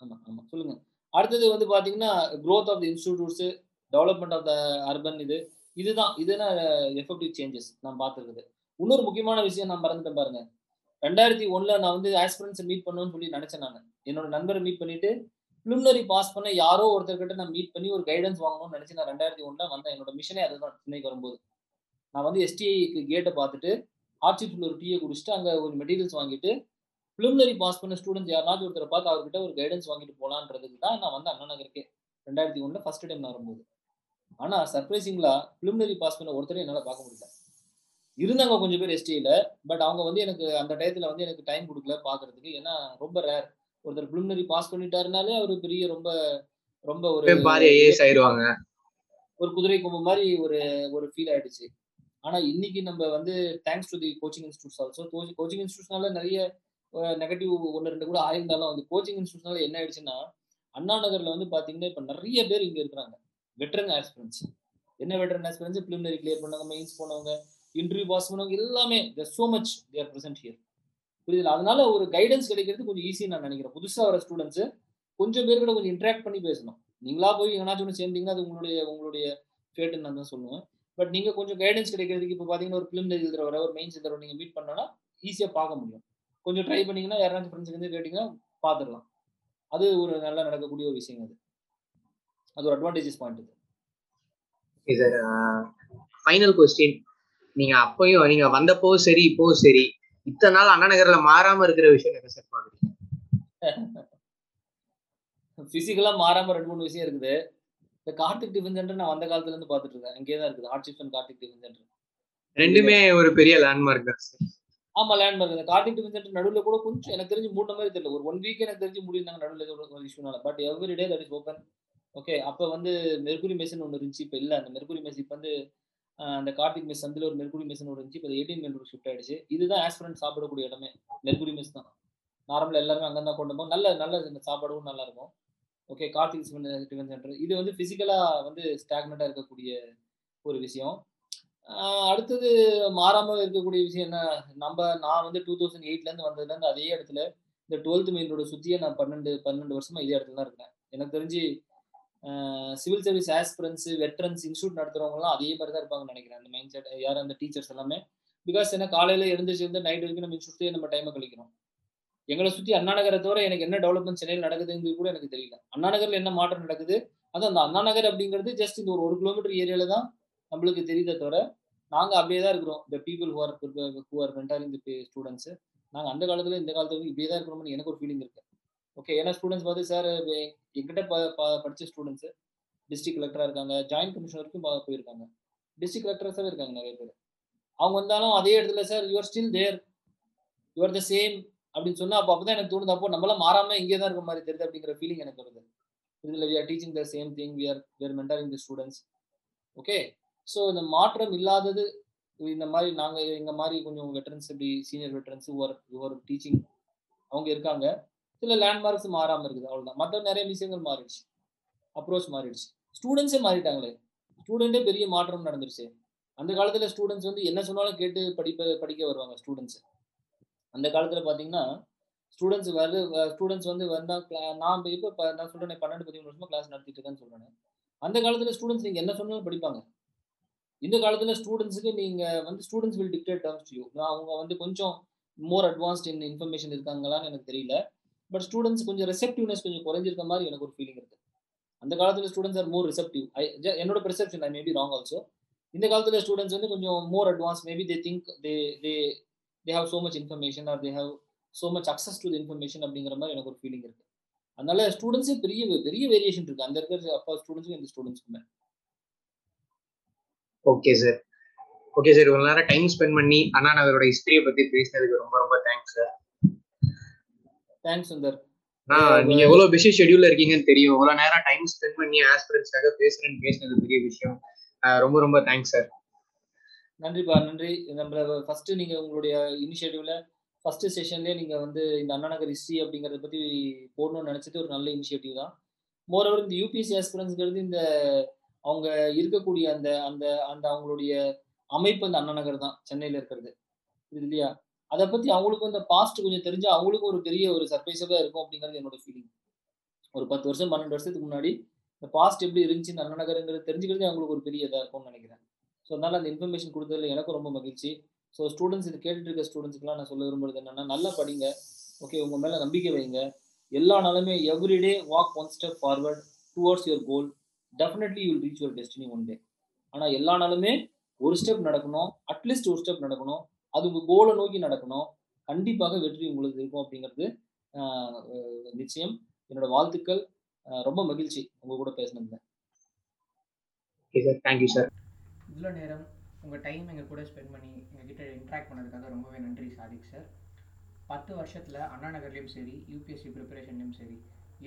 ஆமா ஆமா சொல்லுங்க. அடுத்தது வந்து பாத்தீங்கன்னா growth of the institutes development of the urban இது இதுதான். இதுதான் எஃபெக்டிவ் சேஞ்சஸ் நான் பார்த்துருக்குது. இன்னொரு முக்கியமான விஷயம் நான் மறந்துட்டேன் பாருங்க. ரெண்டாயிரத்தி ஒண்ணுல நான் வந்து ஆஸ்பிரன்ஸை மீட் பண்ணணும்னு சொல்லி நினைச்சேன் நான். என்னோட நண்பரை மீட் பண்ணிட்டு ப்ளிமினரி பாஸ் பண்ண யாரோ ஒருத்தர்கிட்ட நான் மீட் பண்ணி ஒரு கைடன்ஸ் வாங்கணும்னு நினச்சி நான் ரெண்டாயிரத்தி ஒன்றில் வந்தேன். என்னோட மிஷனே அதுதான். சென்னைக்கு வரும்போது. நான் வந்து எஸ்டிஐக்கு கேட்டை பார்த்துட்டு ஆர்ச்சிப்ல ஒரு டீயை குடிச்சிட்டு அங்கே ஒரு மெட்டீரியல்ஸ் வாங்கிட்டு ப்ளிமினரி பாஸ் பண்ண ஸ்டூடெண்ட்ஸ் யாராச்சும் ஒருத்தரை பார்த்து அவர்கிட்ட ஒரு கைடன்ஸ் வாங்கிட்டு போகலான்றதுக்கு தான் நான் வந்து அண்ணா நகருக்கே. ரெண்டாயிரத்தி ஒன்றில் ஃபர்ஸ்ட் டைம் நான் வரும்போது. ஆனால் சர்ப்ரைசிங்களா ப்ளிமினரி பாஸ் பண்ண ஒருத்தரை என்னால் பார்க்க முடியல. இருந்தாங்க கொஞ்சம் பேர் எஸ்டியில் பட் அவங்க வந்து எனக்கு அந்த டயத்தில் வந்து எனக்கு டைம் கொடுக்கல பார்க்கறதுக்கு. ஏன்னா ரொம்ப ரேர் ஒருத்தர் ப்ளிமினரி பாஸ் பண்ணிட்டாருனாலே அவர் பெரிய ரொம்ப ரொம்ப ஒரு ஆயிடுவாங்க ஒரு குதிரை கொம்பு மாதிரி ஒரு ஒரு ஃபீல் ஆயிடுச்சு. ஆனா இன்னைக்கு நம்ம வந்து thanks to the coaching institutes also coaching இன்ஸ்டியூட்ஸ்னால நிறைய நெகட்டிவ் ஒன்று ரெண்டு கூட ஆயிருந்தாலும் வந்து கோச்சிங் இன்ஸ்டியூட்ஸ்னால என்ன ஆயிடுச்சுன்னா அண்ணா நகர்ல வந்து பாத்தீங்கன்னா இப்ப நிறைய பேர் இங்க இருக்கிறாங்க. வெட்டரன் ஆஸ்பிரன்ஸ் என்ன வெட்டரன் ஆஸ்பிரன்ஸ் பிலிமினரி கிளியர் பண்ணவங்க மெயின்ஸ் போனவங்க இன்டர்வியூ பாஸ் பண்ணவங்க எல்லாமே so much there present here புரியுதுல? அதனால ஒரு கைடன்ஸ் கிடைக்கிறது கொஞ்சம் ஈஸி நான் நினைக்கிறேன். புதுசா வர ஸ்டூடெண்ட்ஸ் கொஞ்சம் பேர் கூட கொஞ்சம் இன்ட்ராக்ட் பண்ணி பேசணும். நீங்களா போய் எங்கனாச்சும் ஒன்று சேர்ந்தீங்கன்னா அது உங்களுடைய உங்களுடைய ஃபேட்டுன்னு நான் தான் சொல்லுவேன். பட் நீங்க கொஞ்சம் கைடன்ஸ் கிடைக்கிறதுக்கு இப்போ பாத்தீங்கன்னா ஒரு பிலிமினரி வர ஒரு மெயின்ஸ் எழுதுறவரை நீங்க மீட் பண்ணோன்னா ஈஸியா பார்க்க முடியும். கொஞ்சம் ட்ரை பண்ணீங்கன்னா யாராச்சும் ஃப்ரெண்ட்ஸ் வந்து கேட்டீங்கன்னா பார்த்துடலாம் அது ஒரு நல்லா நடக்கக்கூடிய ஒரு விஷயம் அது. அது ஒரு அட்வான்டேஜஸ் பாயிண்ட் இது. ஃபைனல் கொஸ்டின் நீங்க அப்பயும் நீங்க வந்தப்போ சரி இப்போ சரி. இத்தனை நாள் அண்ணா நகர்ல மாறாம இருக்கிற விஷயம் என்ன சார் பாக்குறீங்க? பிசிக்கலா மாறாம ரெண்டு மூணு விஷயம் இருக்குது. இந்த கார்த்திக் டிஃபன் சென்டர் நான் வந்த காலத்துல இருந்து பாத்துட்டு இருக்கேன். இங்கே தான் இருக்குது. Art and Karthik tiffin centre. ரெண்டுமே ஒரு பெரிய லேண்ட்மார்க் தான் சார். ஆமா லேண்ட்மார்க் இந்த கார்த்திக் டிஃபன் சென்டர் நடுவில் கூட கொஞ்சம் எனக்கு தெரிஞ்சு மூணு மாதிரி தெரியல. ஒரு ஒன் வீக் எனக்கு தெரிஞ்சு முடிந்தாங்க நடுவில் ஒரு இஷ்யூனால but every day that is open okay அப்போ வந்து மெர்குரி மெஷின் ஒன்று இருந்துச்சு. இப்போ இல்லை. அந்த மெர்குரி மெஸ் இப்போ வந்து அந்த கார்த்திக் மெஸ் சந்தில் ஒரு மெர்குடி மெஸ்னு ஒரு இருந்துச்சு இப்போ எயிட்டீன் மென் ஷிஃப்ட் ஆயிடுச்சு. இதுதான் ஆஸ்பிரண்ட் சாப்பிடக்கூடிய இடமே. மெர்குடி மெஸ் தான். நார்மலாக எல்லாருமே அங்கே தான் கொண்டு போகும். நல்ல நல்ல சாப்பாடும் நல்லா இருக்கும். ஓகே கார்த்திக் டிஃபன் சென்டர் இது வந்து ஃபிசிக்கலாக வந்து ஸ்டாக்னட்டாக இருக்கக்கூடிய ஒரு விஷயம். அடுத்தது மாறாமல் இருக்கக்கூடிய விஷயம் என்ன? நம்ம நான் வந்து டூ தௌசண்ட் எயிட்லேருந்து வந்ததுலேருந்து அதே இடத்துல இந்த டுவெல்த் மெயினோட சுற்றியே நான் பன்னெண்டு பன்னெண்டு வருஷமாக இதே இடத்துல தான் இருக்கேன் எனக்கு தெரிஞ்சு civil service aspirants veterans institute நடத்துறவங்கலாம் அதே மாதிரி தான் இருப்பாங்கன்னு நினைக்கிறேன். அந்த மைண்ட் செட் யார் அந்த டீச்சர்ஸ் எல்லாமே? பிகாஸ் என்ன காலையில் எழுந்திரிச்சு வந்து நைட் வரைக்கும் நம்ம இன்ஸ்டியூட்லேயே நம்ம டைமை கழிக்கிறோம். எங்களை சுற்றி அண்ணா நகரை தவிர எனக்கு என்ன டெவலப்மெண்ட் சென்னையில் நடக்குதுங்கிறது கூட எனக்கு தெரியல. அண்ணா நகரில் என்ன மாற்றம் நடக்குது? அது அந்த அண்ணா நகர் அப்படிங்கிறது ஜஸ்ட் இந்த ஒரு ஒரு கிலோமீட்டர் ஏரியாவில் தான் நம்மளுக்கு தெரியுதே தவிர நாங்கள் அப்படியே தான் இருக்கிறோம். இந்த people who are who are mentoring the students நாங்கள் அந்த காலத்தில் இந்த காலத்துல இப்படியே தான் இருக்கிறோம்னு எனக்கு ஒரு ஃபீலிங் இருக்கு. ஓகே ஏன்னா ஸ்டூடெண்ட்ஸ் பார்த்து சார் எங்கிட்ட ப படித்த ஸ்டூடெண்ட்ஸு டிஸ்ட்ரிக்ட் கலெக்டராக இருக்காங்க ஜாயின்ட் கமிஷனருக்கும் போயிருக்காங்க. டிஸ்ட்ரிக்ட் கலெக்டர்ஸாக இருக்காங்க நிறைய பேர். அவங்க வந்தாலும் அதே இடத்துல sir you're still there you're the same அப்படின்னு சொன்னால் அப்போ அப்பதான் எனக்கு தோணுது அப்போ நம்மளாம் மாறாமல் இங்கே தான் இருக்க மாதிரி தெரியுது அப்படிங்கிற ஃபீலிங் எனக்கு வருது. இதில் we are teaching the same thing we are we are mentoring the students okay so இந்த மாற்றம் இல்லாதது இந்த மாதிரி நாங்கள் எங்கள் மாதிரி கொஞ்சம் வெட்டரன்ஸ் இப்படி சீனியர் வெட்டரன்ஸ் ஒரு ஒரு டீச்சிங் அவங்க இருக்காங்க. சில லேண்ட்மார்க்ஸ் மாறாமல் இருக்குது. அவ்வளோதான் மற்ற நிறைய விஷயங்கள் மாறிடுச்சு. அப்ரோச் மாறிடுச்சு. ஸ்டூடெண்ட்ஸே மாறிட்டாங்களே. ஸ்டூடெண்ட்டே பெரிய மாற்றம் நடந்துருச்சு. அந்த காலத்தில் ஸ்டூடெண்ட்ஸ் வந்து என்ன சொன்னாலும் கேட்டு படிப்ப படிக்க வருவாங்க ஸ்டூடெண்ட்ஸ் அந்த காலத்தில் பார்த்தீங்கன்னா ஸ்டூடெண்ட்ஸ் வருது ஸ்டூடெண்ட்ஸ் வந்து வந்தால் நான் இப்போ நான் சொல்கிறேன் பன்னெண்டு பதிமூணு வருஷமாக கிளாஸ் நடத்திட்டு இருக்கேன்னு சொல்கிறேன் அந்த காலத்தில் ஸ்டூடெண்ட்ஸ் நீங்கள் என்ன சொன்னாலும் படிப்பாங்க. இந்த காலத்தில் ஸ்டூடெண்ட்ஸுக்கு நீங்கள் வந்து students will dictate terms you அவங்க வந்து கொஞ்சம் மோர் அட்வான்ஸ்ட் இன் இன்ஃபர்மேஷன் இருக்காங்களான்னு எனக்கு தெரியல. பட் ஸ்டூடெண்ட்ஸ் கொஞ்சம் ரிசெப்டிவ்னஸ் கொஞ்சம் குறைஞ்சிருக்க மாதிரி எனக்கு ஒரு ஃபீலிங் இருக்குது அந்த காலத்தில் students are more receptive I என்னோட perception I maybe wrong also இந்த காலத்தில் ஸ்டூடெண்ட்ஸ் வந்து கொஞ்சம் more advance maybe they think they they they have so much information are they have so much access to information அப்படிங்கிற மாதிரி எனக்கு ஒரு feeling இருக்கு. அதனால ஸ்டூடெண்ட்ஸே பெரிய பெரிய வேரியேஷன் இருக்கு. அந்த இருக்கிற அப்பா ஸ்டூடெண்ட்ஸுக்கும் இந்த ஸ்டூடெண்ட்ஸ்க்குமே ஓகே சார் ஓகே சார் இவ்வளோ நேரம் டைம் ஸ்பெண்ட் பண்ணி அண்ணா நகரோட ஹிஸ்டரியை பற்றி பேசினதுக்கு ரொம்ப ரொம்ப தேங்க்ஸ் சார் தேங்க்ஸ் சுந்தர் நீங்க எவ்வளவு பிஸி ஷெடியூல்ல இருக்கீங்கன்னு தெரியும். இவ்வளவு நேரம் டைம் ஸ்பெண்ட் பண்ணி ஆஸ்பிரன்ஸ்க்காக பேசுறேன்னு பேசினது பெரிய விஷயம். ரொம்ப ரொம்ப தேங்க்ஸ் சார் நன்றிப்பா நன்றி. நம்ம ஃபர்ஸ்ட் நீங்க உங்களுடைய இனிஷியேட்டிவ்ல ஃபர்ஸ்ட் செஷன்லேயே நீங்க வந்து இந்த அண்ணா நகர் ஹிஸ்ட்ரி அப்படிங்கறத பத்தி போடணும்னு நினைச்சது ஒரு நல்ல இனிஷியேட்டிவ் தான். மோரோவர் இந்த யூபிஎஸ்சி ஆஸ்பிரன்ஸ்ங்கிறது இந்த அவங்க இருக்கக்கூடிய அந்த அந்த அந்த அவங்களுடைய அமைப்பு அந்த அண்ணா நகர் தான் சென்னையில இருக்கிறது. இல்லையா? அதை பத்தி அவங்களுக்கும் இந்த பாஸ்ட் கொஞ்சம் தெரிஞ்சு அவங்களுக்கும் ஒரு பெரிய ஒரு சர்ப்ரைஸாக இருக்கும் அப்படிங்கிறது என்னோட ஃபீலிங் ஒரு பத்து வருஷம் பன்னெண்டு வருஷத்துக்கு முன்னாடி இந்த பாஸ்ட் எப்படி இருந்துச்சு நல்ல நகருங்கிறது தெரிஞ்சுக்கிறது அவங்களுக்கு ஒரு பெரிய இதாக இருக்கும்னு நினைக்கிறேன். ஸோ அதனால் அந்த இன்ஃபர்மேஷன் கொடுத்ததில் எனக்கும் ரொம்ப மகிழ்ச்சி. ஸோ ஸ்டூடெண்ட்ஸ் இது கேட்டுட்டு இருக்க ஸ்டூடெண்ட்ஸ்க்குலாம் நான் சொல்ல விரும்புறது என்னென்னா நல்லா படிங்க. ஓகே உங்கள் மேலே நம்பிக்கை வைங்க. எல்லா நாளுமே everyday walk one step forward towards your goal definitely you'll reach your destiny one day ஆனால் எல்லா நாளுமே ஒரு ஸ்டெப் நடக்கணும். அட்லீஸ்ட் ஒரு ஸ்டெப் நடக்கணும். அது உங்கள் கோலை நோக்கி நடக்கணும். கண்டிப்பாக வெற்றி உங்களுக்கு இருக்கும் அப்படிங்கிறது நிச்சயம். என்னோட வாழ்த்துக்கள். ரொம்ப மகிழ்ச்சி உங்க கூட பேசினதுல. ஓகே சார் தேங்க்யூ சார் இவ்வளோ நேரம் உங்கள் டைம் எங்கள் கூட ஸ்பெண்ட் பண்ணி எங்ககிட்ட இன்ட்ராக்ட் பண்ணதுக்காக ரொம்பவே நன்றி சாதிக் சார் பத்து வருஷத்தில் அண்ணா நகர்லேயும் சரி யூபிஎஸ்சி ப்ரிப்பரேஷன்லையும் சரி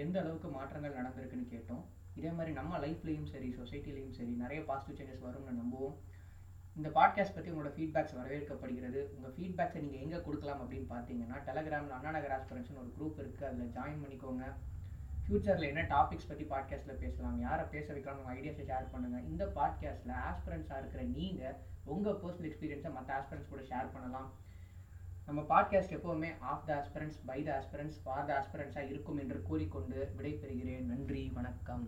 எந்த அளவுக்கு மாற்றங்கள் நடந்திருக்குன்னு கேட்டோம். இதே மாதிரி நம்ம லைஃப்லேயும் சரி சொசைட்டிலையும் சரி நிறைய பாசிட்டிவ் சேஞ்சஸ் வரும்னு நம்புவோம். இந்த பாட்காஸ்ட் பற்றி உங்களோட ஃபீட்பேக்ஸ் வரவேற்கப்படுகிறது. உங்கள் ஃபீட்பேக்ஸை நீங்கள் எங்கே கொடுக்கலாம் அப்படின்னு பார்த்தீங்கன்னா டெலகிராமில் அண்ணா நகர் ஆஸ்பிரன்ஸ்னு ஒரு குரூப் இருக்குது அதில் ஜாயின் பண்ணிக்கோங்க. ஃப்யூச்சரில் என்ன டாபிக்ஸ் பற்றி பாட்காஸ்ட்டில் பேசலாம் யாரை பேச வைக்கலாம் உங்கள் ஐடியாஸை ஷேர் பண்ணுங்கள் இந்த பாட்காஸ்ட்டில் ஆஸ்பிரன்ஸாக இருக்கிற நீங்கள் உங்கள் பர்சனல் எக்ஸ்பீரியன்ஸை மற்ற ஆஸ்பிரன்ஸ் கூட ஷேர் பண்ணலாம். நம்ம பாட்காஸ்ட் எப்போவுமே of the aspirants by the aspirants for the ஆஸ்பிரன்ஸாக இருக்கும் என்று கூறிக்கொண்டு விடைபெறுகிறேன். நன்றி வணக்கம்.